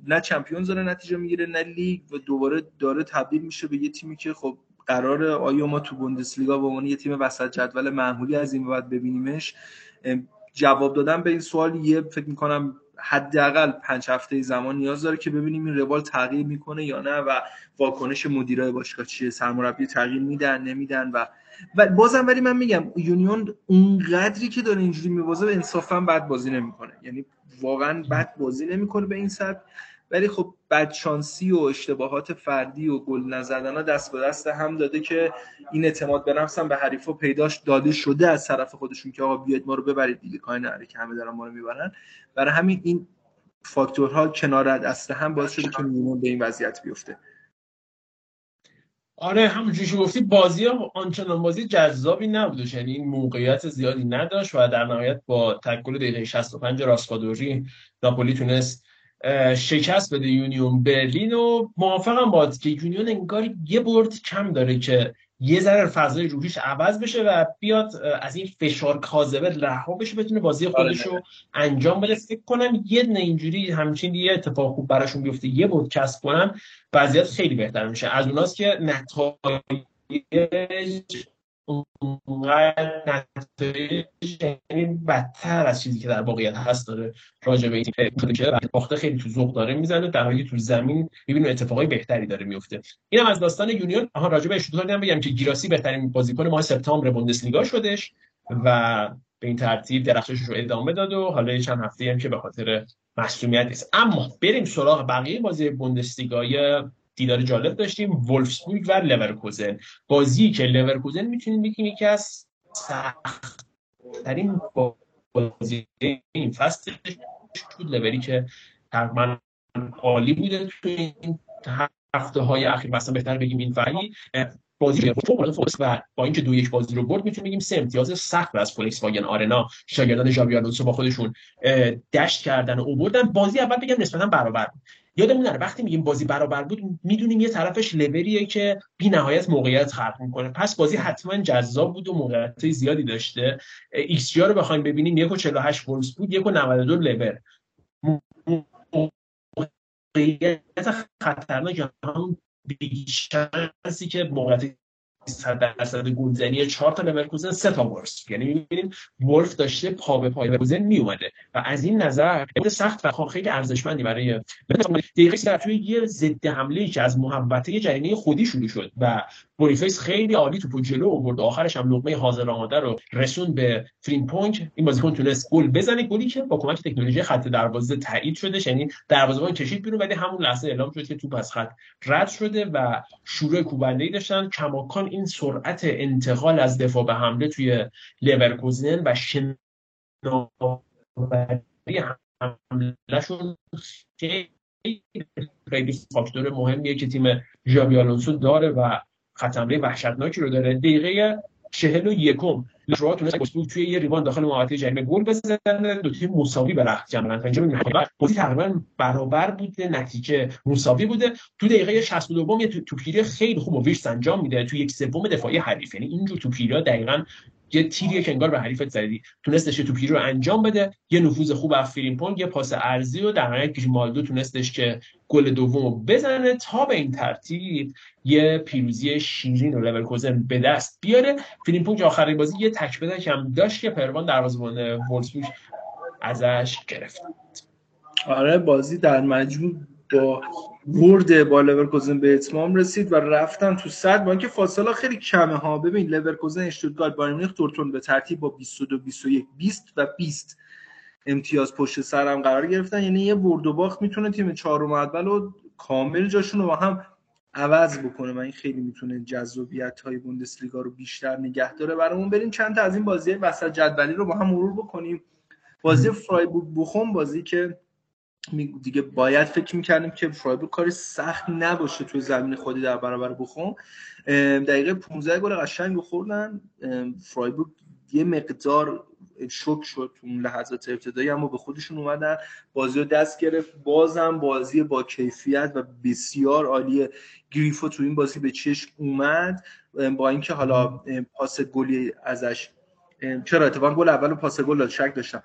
Speaker 1: نه چمپیونز داره نتیجه می‌گیره نه لیگ و دوباره داره تبدیل میشه به یه تیمی که خب قرار آیا ما تو بوندسلیگا به عنوان یه تیم وسط جدول معمولی از این بعد ببینیمش؟ جواب دادن به این سوال یه فکر می‌کنم حداقل پنج هفته زمان نیاز داره که ببینیم این روال تغییر می‌کنه یا نه و واکنش مدیرای باشگاه چیه؟ سرمربی تغییر میدن نمیدن و و بازم ولی من میگم یونیون اونقدری که داره اینجوری میبازه انصافا بد بازی نمی‌کنه. یعنی واقعا بد بازی نمی‌کنه به این سطح. ولی خب بدشانسی و اشتباهات فردی و گل نزدن ها دست به دست هم داده که این اعتماد به نفس هم به حریفا پیداش داده شده از طرف خودشون که آقا بیاید ما رو ببرید دیگه کاری نداره که همه دارن ما رو می‌برن. برای همین این فاکتورها کنار دست هم باعث شده که میمون به این وضعیت بیفته.
Speaker 2: آره همونجوری که گفتی بازی آنچنان بازی جذابی نبود یعنی این موقعیت زیادی نداشت و در نهایت با تکل دقیقه 65 راسپادوری ناپولی تونست شکست بده یونیون برلین و موافقم با که یونیون انگار یه برد کم داره که یه ذره فضای روحیش عوض بشه و بیاد از این فشار کاذبه رها بشه بتونه بازی آره، خودش رو انجام بده. فکر کنم یه نه اینجوری همچین یه اتفاق خوب براشون بیفته. یه بود کسب کنم وضعیت خیلی بهتر میشه. از اوناست که نتایج اونقدر یعنی بدتر از چیزی که در واقعیت هست داره راجع به این که باخته خیلی تو ذوق داره می‌زنه در حالی تو زمین می‌بینیم اتفاقای بهتری داره میفته اینم از داستان یونیون. آها راجع به اشتوتگارت بگم که گیراسی بهترین بازیکن ماه سپتامبر بوندسلیگا شدش و به این ترتیب درخشش رو ادامه داد و حالا چند هفته هم که به خاطر مسئولیت نیست. اما بریم سراغ بقیه بازی بوندسلیگای دیدار جالب داشتیم. ولفسبورگ و لورکوزن. بازی که لورکوزن می‌تونیم بگیم یکی از سختترین بازی این فصل بود. لوری که تقریبا عالی بوده تو این هفته های اخیر. مثلا بهتر بگیم این ولی بازی و با اینکه دو یک بازی رو برد می‌تونیم بگیم سه امتیاز سخت از فولکس واگن آرنا. شاگردان ژاوی آلونسو با خودشون دشت کردن و اووردن بازی اول بگم نسبتا برابر بود. یادمون نره وقتی میگیم بازی برابر بود می‌دونیم یه طرفش لورکوزنه که بی نهایت موقعیت خلق می‌کنه. پس بازی حتما جذاب بود و موقعیت زیادی داشته. ایکس جی رو بخوایم ببینیم 1 و 48 ولفس بود 1 و 92 لور موقعیت خطرناک هم big chance ی که موقعیت 100 درصد گلزنی 4 تا لورکوزن 3 تا ورس یعنی می‌بینیم ولف داشته پا به پای لورکوزن می اومده و از این نظر خیلی سخت و خیلی ارزشمندی برای دقیقه در توی یه ضد حمله که از محوطه جریمه خودی شروع شد و بونیفیس خیلی عالی تو جلو آورد. آخرش هم لقمه حاضر آماده رو رسون به فریمپونگ این بازیکن تونست گل بزنه. گلی که با کمک تکنولوژی خط دروازه تایید شده یعنی دروازه‌بان کشید بیرون ولی همون لحظه اعلام شد که توپ از خط رد شده و شروع کوبنده‌ای داشتن. کماکان این سرعت انتقال از دفاع به حمله توی لورکوزن و شناوری حملهشون خیلی فاکتور مهمیه که تیم ژاوی آلونسو داره و خط حمله وحشتناکی رو داره. دقیقه چهل و یکم. لشوا تونست توی یه ریوان داخل محوطه جریمه گل بزنه دو تیم مساوی به رخت. جمع اینجا بازی تقریبا برابر بوده نتیجه مساوی بوده. تو دقیقه 62 یه توپگیری خیلی خوب و ویرس انجام میده. تو یک سوم دفاعی حریف. یعنی اینجور توپگیری‌ها دقیقاً یه تیریه که انگار به حریفت زدی. تونستش تو پیرو رو انجام بده. یه نفوذ خوب از فریمپونگ یه پاس عرضی و در نهایت مالدو تونستش که گل دوم بزنه تا به این ترتیب یه پیروزی شیرین و لورکوزن به دست بیاره. فریمپونگ آخرین بازی یه تک هم داشت که پروان دروازه‌بان وولفسبورگ ازش گرفت.
Speaker 1: آره بازی در مجموع با برد با لورکوزن به اتمام رسید و رفتن تو صدر. با اینکه فاصله خیلی کمه ها. ببین لورکوزن اشتوتگارت بایر مونیخ دورتموند به ترتیب با 22 21 20 و 20 امتیاز پشت سرم قرار گرفتن. یعنی یه برد و باخت می‌تونه تیم چهارم اول و کامل جاشون رو با هم عوض بکنه. و این خیلی می‌تونه جذابیت های بوندسلیگا رو بیشتر نگه داره برامون. بریم چند تا از این بازی وسط جدولی رو با هم مرور بکنیم. بازی فرایبورگ بوخوم بازی که دیگه باید فکر می‌کردیم که فرایبورگ کاری سخت نباشه توی زمین خودی در برابر بخون. دقیقه 15 گل قشنگ خوردن. فرایبورگ یه مقدار شک شد تو اون لحظات ابتدایی اما به خودشون اومدن. بازی رو دست گرفت. بازم بازی با کیفیت و بسیار عالی گریفو تو این بازی به چشم اومد. با اینکه حالا پاس گلی ازش چرا؟ اتفاقا گل اول و پاس گل داد شک داشتم.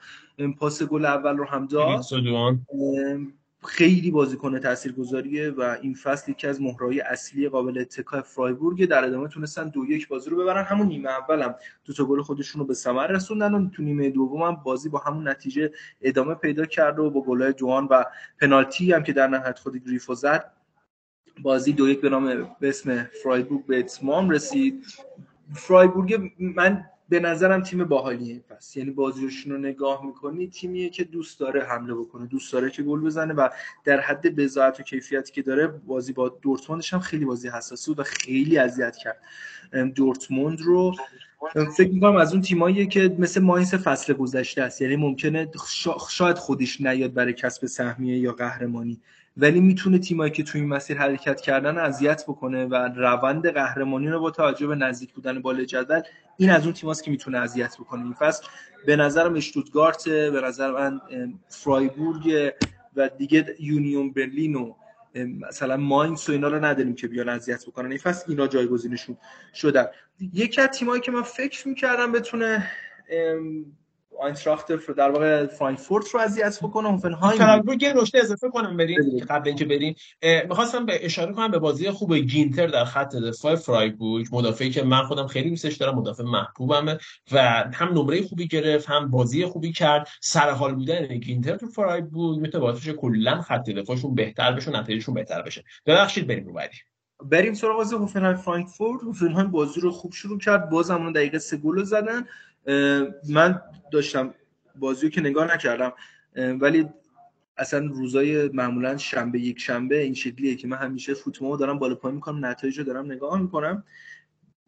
Speaker 1: پاس گل اول رو هم داد. خیلی بازیکن تاثیرگذاریه و این فصل یکی از مهرهای اصلی قابل اتکای فرایبورگ. در ادامه تونستن دو یک بازی رو ببرن. همون نیمه اولم دو تا گل خودشون رو به ثمر رسوندن و تو نیمه دوم هم بازی با همون نتیجه ادامه پیدا کرد و با گلای جوان و پنالتی هم که در نهایت خود گریفو زد بازی دو یک به نام به اسم فرایبورگ به اتمام رسید. فرایبورگ من به نظرم تیم باحالیه. پس یعنی بازیشون رو نگاه می‌کنی تیمیه که دوست داره حمله بکنه. دوست داره که گل بزنه و در حد بزاعت و کیفیتی که داره بازی با دورتموندش هم خیلی بازی حساسی بود و خیلی اذیت کرد. دورتموند رو فکر می‌کنم از اون تیمایی که مثل ماینس فصل گذشته است. یعنی ممکنه شاید خودش نیاد برای کسب سهمیه یا قهرمانی. ولی می‌تونه تیمایی که توی این مسیر حرکت کردن اذیت بکنه و روند قهرمانی رو با توجه به نزدیک بودن بالای جدول این از اون تیماست که می‌تونه اذیت بکنه. این فصل به نظرم اشتوتگارت به نظر من فرایبورگ و دیگه یونیون برلین و مثلا ماینس و اینا رو نداریم که بیان اذیت بکنن. این فصل اینا جایگزینشون شدن. یکی از تیمایی که من فکر می‌کردم بتونه آینتراخت در واقع فرانکفورت رو اذیت بکنه هوفنهایم.
Speaker 2: رو یه نکته اضافه کنم بریم قبل اینکه بریم. می‌خواستم به اشاره کنم به بازی خوب گینتر در خط دفاع فرایبورگ. مدافعی که من خودم خیلی دوستش دارم مدافع محبوبمه و هم نمره خوبی گرفت هم بازی خوبی کرد. سر حال بودن گینتر تو فرایبورگ می‌تونه باعث کلا خط دفاعشون بهتر بشه و نتایجشون بهتر بشه. ببخشید بریم رو بعدی.
Speaker 1: بریم سراغ بازی هوفنهایم فرانکفورت. هوفنهایم بازی رو خوب شروع کرد. باز همون دقیقه سه گل زدن. من داشتم بازی که نگاه نکردم ولی اصلا روزای معمولا شنبه یک شنبه این شکلیه که من همیشه فوتبال دارم بالا پایین می‌کنم نتایج رو دارم نگاه می‌کنم.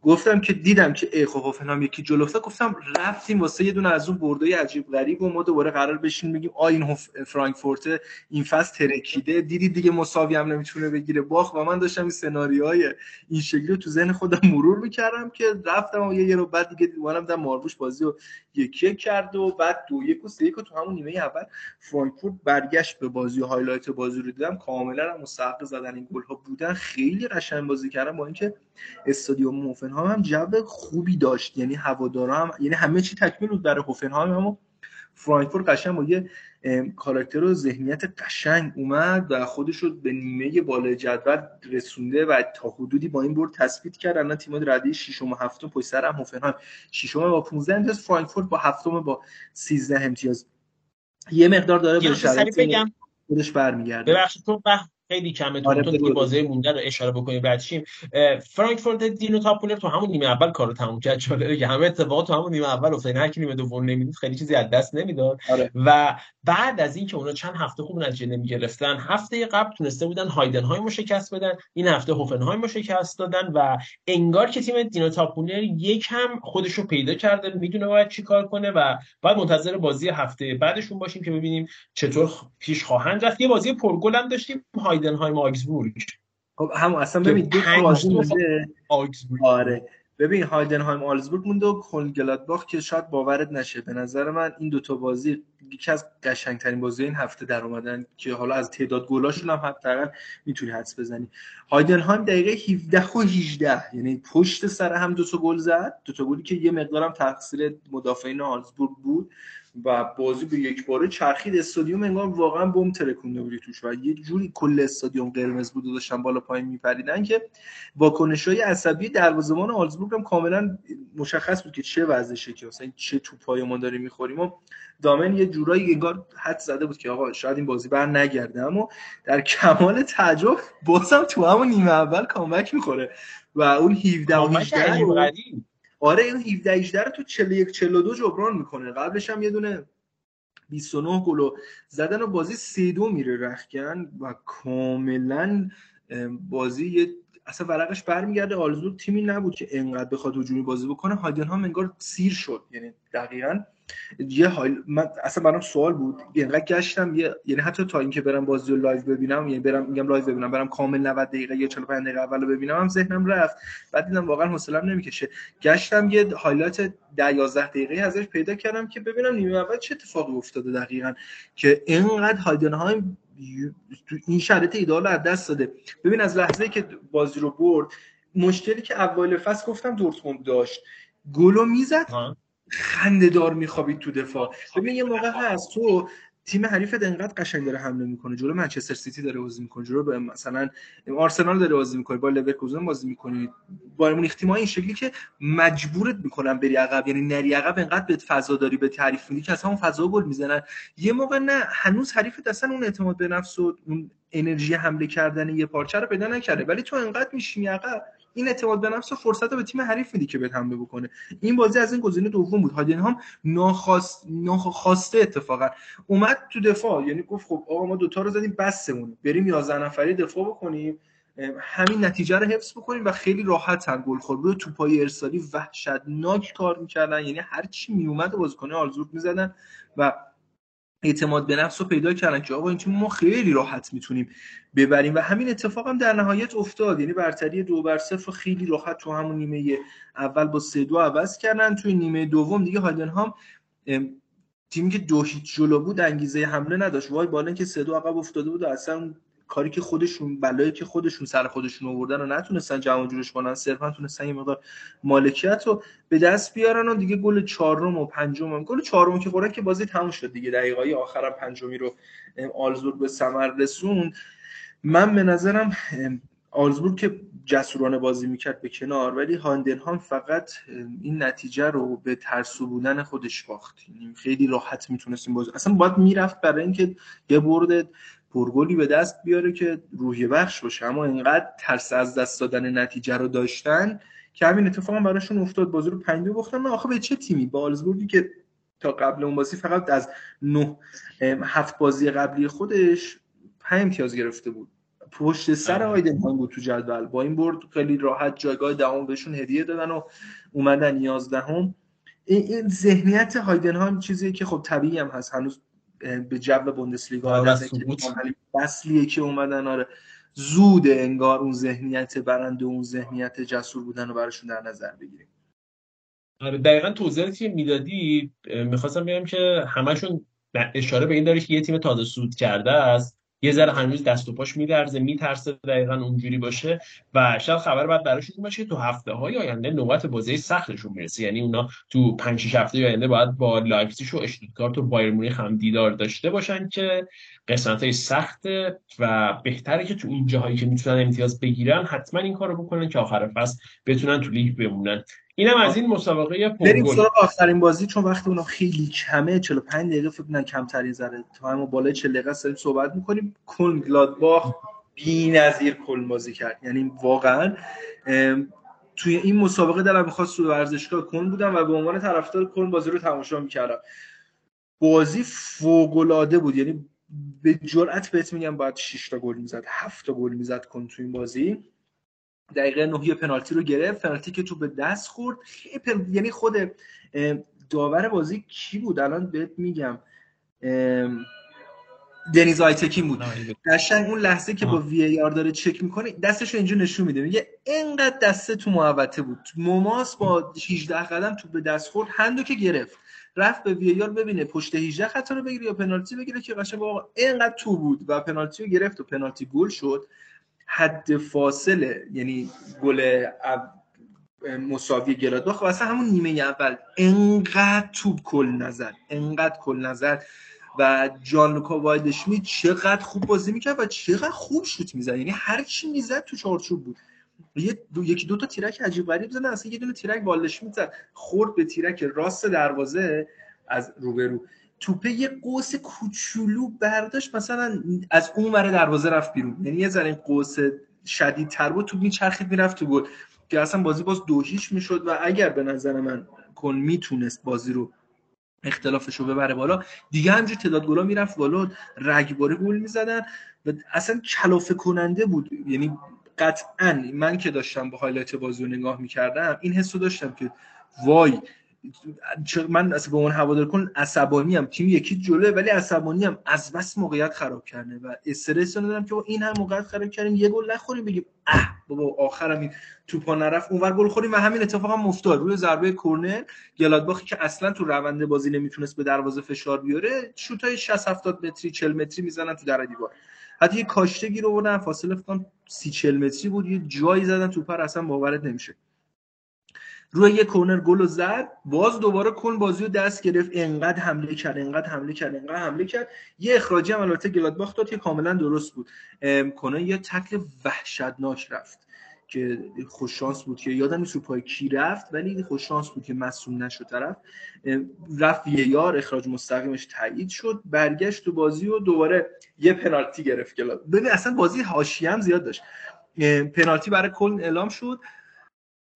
Speaker 1: گفتم که دیدم که ای خب هوفنهایم یکی جلو گفتم رفتیم واسه یه دونه از اون بردای عجیب غریب و ما دوباره قرار بشین بگیم آ این فرانکفورت این فصل ترکیده. دیدی دیگه مساوی هم نمی‌تونه بگیره. باخ و من داشتم این سناریوهای این شکلی تو ذهن خودم مرور می‌کردم که رفتم و یه یه رو بعد دیگه دیوانم عمر مرموش بازی رو یکی کرد و بعد دو یک و سه یک تو همون نیمه اول فرانکفورت برگشت به بازی و highlight بازی رو دیدم. کاملا مستحق زدن این گل ها بودن. خیلی قشنگ بازی کردن با اینکه استادیوم هوفنهایم هم جو خوبی داشت. یعنی هوادارا هم یعنی همه چی تکمیل بود برای هوفنهایم اما فرانکفورت قشنگ با یه کاراکتر و ذهنیت قشنگ اومد و خودش رو به نیمه بالای جدول رسونده و تا حدودی با این برد تثبیت کرد. الان تیم رده ششم و هفتم پشت سر هم هوفنهایم ششم با 15 امتیاز فرانکفورت با هفتم با 13 امتیاز. یه مقدار داره به شرایط خودش برمیگرده.
Speaker 2: ببخشید تو خیلی کمه تو آره دیگه بازی مونده رو اشاره بکنیم بعد شیم فرانکفورت دینو تاپولر تو همون نیمه اول کارو تموم کرد. چاله که همه اتفاقات تو همون نیمه اول افتاد هر کی نیمه دوم نمی‌دید خیلی چیزی از دست نمی‌داد. آره. و بعد از اینکه اونا چند هفته خوب نتیجه نمی‌گرفتن هفته قبل تونسته بودن هایدنهایم رو شکست بدن. این هفته هوفنهایم رو شکست دادن و انگار که تیم دینو تاپولر یک هم خودش رو پیدا کرده. می‌دونه باید چیکار کنه و بعد منتظر بازی هفته بعدشون باشیم که ببینیم چطور پیش خواهند رفت. یه بازی پرگل هم داشتیم. هایدنهایم آگزبورگ
Speaker 1: خب هم اصلا ببین دو بازی مونده. آره. ببین هایدنهایم آلزبورگ مونده و کلگلادباخ که شاید باورت نشه. به نظر من این دوتا بازی یکی از قشنگترین بازی این هفته در اومدن که حالا از تعداد گلاشون هم حداقل می‌تونی حدس بزنی. هایدنهایم دقیقه 17 و 18 یعنی پشت سر هم دو تا گل زد. دو تا گلی که یه مقدارم تقصیر مدافعین آلزبورگ بود. و بازی به یک باره چرخید. استادیوم انگار واقعا بم ترکونده بودی توش و یه جوری کل استادیوم قرمز بود و داشتن بالا پایین میپریدن که واکنش های عصبی دروازه‌بان آلزبورگ هم کاملا مشخص بود که چه وضعشه که مثلا چه توپای ما داریم می‌خوریم و دامن یه جورایی انگار حد زده بود که آقا شاید این بازی بر نگرده. اما در کمال تعجب بازم تو همون نیمه اول comeback می‌خوره و اون 17 و آره این 17 18 رو تو 41 42 جبران می‌کنه. قبلش هم یه دونه 29 گلو زدن و بازی 3 2 میره. رختکن و کاملا بازی یه اصلا ورقش برمیگرده. آلزور تیمی نبود که انقدر بخواد هجومی بازی بکنه. هایدنهایم انگار سیر شد. یعنی دقیقا یه حال من اصلا برام سوال بود. اینقدر گشتم یه... یعنی حتی تا اینکه برم بازی رو live ببینم یعنی برم میگم live ببینم برم کامل 90 دقیقه یا 45 دقیقه اول ببینم هم ذهنم رفت. بعد دیدم واقعا حوصله‌ام نمی‌کشه. گشتم یه highlight 10 11 دقیقه ازش پیدا کردم که ببینم نیمه اول چه اتفاقی افتاده دقیقا. که اینقدر هایدنهایم تو این شرایط ایده‌آل از دست داده. ببین از لحظه که بازی رو برد مشکلی که اول فصل گفتم دورتموند داشت. گلو می‌زد خنده دار میخوابید تو دفاع. ببین یه موقع هست تو تیم حریفت انقدر قشنگ داره حمله می‌کنه. جلو منچستر سیتی داره بازی می‌کنه. جلو به مثلا آرسنال داره بازی می‌کنه. با لورکوزن بازی می‌کنه. با مونیخ این شکلی که مجبورت می‌کنن بری عقب. یعنی نری عقب انقدر به فضا داری به تعریف میدی که اصلا فضا گل می‌زنن. یه موقع نه هنوز حریفت اصلا اون اعتماد به نفس و اون انرژی حمله کردن یه پارچه رو پیدا نکرده. ولی تو انقدر میشینی عقب. این اعتماد به نفس و فرصت رو به تیم حریف میدی که به حمله بکنه. این بازی از این گزینه دوم بود. هادن ناخواست ناخواسته اتفاقا. اومد تو دفاع. یعنی گفت خب آقا ما دوتا رو زدیم بسمون. بریم 11 نفری دفاع بکنیم. همین نتیجه رو حفظ بکنیم و خیلی راحت هم گل خورد. بود توپای ارسالی وحشتناک کار می‌کردن. یعنی هر چی میومد بازیکن آلزورد می‌زدن و اعتماد به نفس رو پیدا کردن که آقا این تیم ما خیلی راحت می‌تونیم ببریم و همین اتفاق هم در نهایت افتاد. یعنی برتری دو بر صفر خیلی راحت تو همون نیمه اول با سه دو عوض کردن. توی نیمه دوم دیگه هایدنهام تیمی که دو هیچ جلو بود انگیزه حمله نداشت. وای بالا که سه دو عقب افتاده بود و اصلا کاری که خودشون بلایی که خودشون سر خودشون آوردن و نتونستن جمع جورش کنن صرفا تونستن یه مقدار مالکیت رو به دست بیارن و دیگه گل چهارم و پنجم گل چهارم که خوردن که بازی تموم شد دیگه. دقیقای آخرم پنجمی رو آلزور به ثمر رسون من به نظرم آلزبورگ که جسورانه بازی می‌کرد به کنار ولی هاندنهام فقط این نتیجه رو به ترسو بودن خودش باخت. یعنی خیلی راحت می‌تونست این بازی اصلا باید می‌رفت برای اینکه یه برد پرگلی به دست بیاره که روحیه بخش باشه. اما اینقدر ترس از دست دادن نتیجه رو داشتن که همین اتفاق هم براشون افتاد. بازی رو پنج بختن من آخه به چه تیمی؟ با آلزبورگی که تا قبل اون بازی فقط از نه هفت بازی قبلی خودش پنج امتیاز گرفته بود. پشت سر آیدنهام بود تو جدول. با این برد خیلی راحت جایگاه دهم بهشون هدیه دادن و اومدن یازدهم. این ذهنیت هایدنهام چیزی که خب طبیعی هم هست. هنوز به جو بوندسلیگا فصلیه که اومدن آره. زود انگار اون ذهنیت برنده اون ذهنیت جسور بودن رو براشون در نظر بگیریم.
Speaker 2: آره دقیقا توضیحاتی که می‌دادی؟ می‌خواستم بگم که همشون اشاره به این داره که یه تیم تازه صعود کرده است. یه ذره هنوز دست و پاش میلرزه میترسه دقیقا اونجوری باشه و شاید خبر بعد براشون باشه که تو هفته های آینده نوبت بازی سختشون می‌رسه. یعنی اونا تو 5 6 هفته آینده باید با لایپزیگ و اشتوتگارت و بایر مونیخ هم دیدار داشته باشن که قسمت های سخته و بهتره که تو این جاهایی که می‌تونن امتیاز بگیرن حتما این کارو بکنن که آخر فصل بتونن تو لیگ بمونن. اینم از این مسابقه
Speaker 1: بریم سراغ آخرین بازی چون وقت اونو خیلی کمه 45 دقیقه فکر کنم کمتر یه ذره. تا هم بالای 40 دقیقه داریم صحبت می‌کنیم. کل گلادباخ بی‌نظیر کل بازی کرد. یعنی واقعا توی این مسابقه دلم می‌خواست تو ورزشگاه کن بودم و به عنوان طرفدار کن بازی رو تماشا می‌کردم. بازی فوق بود. یعنی به جرأت بهت میگم باید 6 تا گل می‌زد 7 تا گل می‌زد کن تو این بازی. دقیقه نهی پنالتی رو گرفت پنالتی که تو به دست خورد. یعنی خود داور بازی کی بود؟ الان بهت میگم. دنیز آیتکین بود. قشنگ اون لحظه که با وی ای آر داره چک می‌کنه دستش رو اینجا نشون میده. میگه اینقدر دسته تو محوطه بود. موماس با 18 قدم تو به دست خورد هندو که گرفت. رفت به VAR ببینه پشت 18 خطا رو بگیره یا پنالتی بگیره که قشنگ واقعا اینقدر تو بود و پنالتی رو گرفت و پنالتی گل شد. حد فاصله یعنی گل مساوی گلادباخ واسه همون نیمه اول. انقدر توپ کلن زد انقدر کلن زد. و جان لوکا وایلد چقدر خوب بازی می‌کرد و چقدر خوب شوت می‌زد. یعنی هر چی می‌زد تو چارچوب بود. یه دو، یکی دو تا تیرک عجیب غریب زدن اصلا یه دونه تیرک والدشمیت زد. خورد به تیرک راست دروازه از روبرو. توپه یه قوس کوچولو برداشت مثلا از اون ور دروازه رفت بیرون. یعنی یه ذره قوس شدیدتر بود تو میچرخید می‌رفت تو گل. که اصلا بازی باز دو هیچ می‌شد و اگر به نظر من کن می‌تونست بازی رو اختلافش رو ببره بالا دیگه همجور تعداد گلا می‌رفت بالا رگباری گل می‌زدن و اصلا کلافه کننده بود. یعنی قطعا من که داشتم با highlight بازی رو نگاه می‌کردم این حس رو داشتم که وای من اصلا به اون هوادار کن عصبانی هم تیم یکی جلوه ولی عصبانی هم از بس موقعیت خراب کرده و استرس دادم که این هم موقعیت خراب کردیم یه گل نخوریم بگیم اه بابا آخرم این توپا نرفت اونور گل خوریم و همین اتفاق هم افتاد. روی ضربه کرنر گلادباخی که اصلا تو روند بازی نمی‌تونست به دروازه فشار بیاره شوتای 60 70 متری 40 متری می‌زنن تو در دیوار. حتی یه کاشته رو بردن فاصله فکر 30 40 متری بود یه جایی زدن توپ اصلا باورت نمیشه. روی یه کورنر گل زد باز دوباره کن بازی رو دست گرفت انقدر حمله کرد انقدر حمله کرد انقدر حمله کرد. یه اخراجی هم البته گلادباخ داد که کاملا درست بود. کنه یه تکل وحشتناک رفت. که خوششانس بود که یادم نیست رو پای کی رفت ولی خوششانس بود که مصوم نشد طرف. رفت یه یار اخراج مستقیمش تایید شد برگشت تو بازی و دوباره یه پنالتی گرفت گلاد ببین اصلا بازی حاشیه هم زیاد داشت. پنالتی برای کل اعلام شد.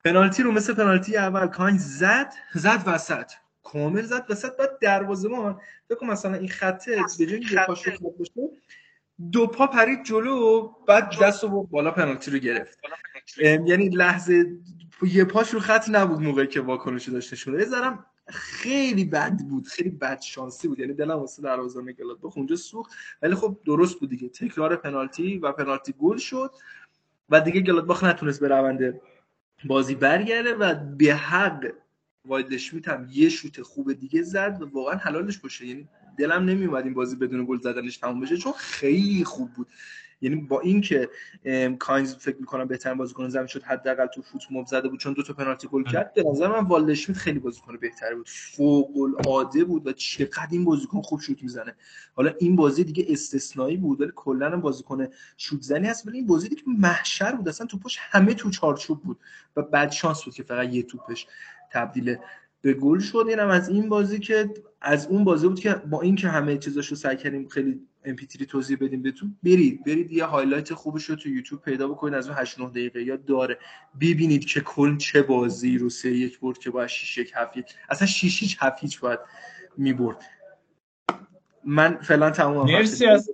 Speaker 1: پنالتی رو مثل پنالتی اول کاین زد زد وسط. کامل زد وسط بعد دروازه‌بان فکر مثلا این خطه به جای اینکه پاش باشه دو پا پرید جلو بعد دست رو بالا پنالتی رو گرفت. یعنی لحظه یه پاش رو خط نبود موقعی که واکنشی داشته شده. یه خیلی بد بود خیلی بد شانسی بود. یعنی دلم واسه دروازه‌بان گلادباخ اونجا سوخت. ولی خب درست بود دیگه. تکرار پنالتی و پنالتی گل شد. و دیگه گلادباخ نتونست به روند بازی برگرده و به حق واید هم یه شوت خوب دیگه زد و واقعا حلالش باشه. یعنی دلم نمیومد این بازی بدون گل زدنش تموم بشه چون خیلی خوب بود. یعنی با اینکه کاینز فکر می‌کنم بهترین بازیکن زمین شد حداقل تو فوت موب زده بود چون دو تا پنالتی گل کرد. به نظر من والدشمیت خیلی بازیکن بهتری بود. فوق العاده بود و چقدر این بازیکن خوب شوت می‌زنه. حالا این بازی دیگه استثنایی بود ولی کلا هم بازیکن شوت زنی هست. ولی این بازی دیگه محشر بود. اصلا توپش همه تو چارچوب بود و بعد شانس بود که فقط یه توپش تبدیل به گل شد. اینم از این بازی که از اون بازی بود که با اینکه همه چیزاشو سعی کردیم خیلی MP3 توضیح بدیم بهتون. برید برید یه highlight خوبش رو تو یوتیوب پیدا بکنید از اون 8 9 دقیقه یا داره. ببینید که کل چه بازی رو سه یک برد که با 6 1 7 1 اصلا 6 هیچ 7 هیچ باید می‌برد. من فعلا تمام
Speaker 2: مرسی از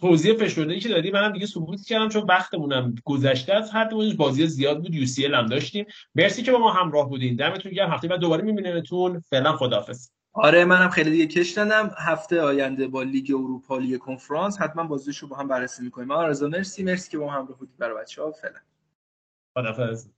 Speaker 2: توضیح فشرده که دادی. منم دیگه ثبوت کردم چون وقتمونم گذشته از هر بازی زیاد بود یو سی هم داشتیم. مرسی که با ما همراه بودین. دمتون گرم. هفته بعد دوباره میبینیمتون فعلا خداحافظ.
Speaker 1: آره منم خیلی دیگه کش دادم هفته آینده با لیگ اروپا لیگ کنفرانس. حتما بازیشو با هم بررسی می‌کنیم. آرزو مرسی. مرسی که با هم همراه بودید برای بچه‌ها. فعلا.
Speaker 2: خداحافظ.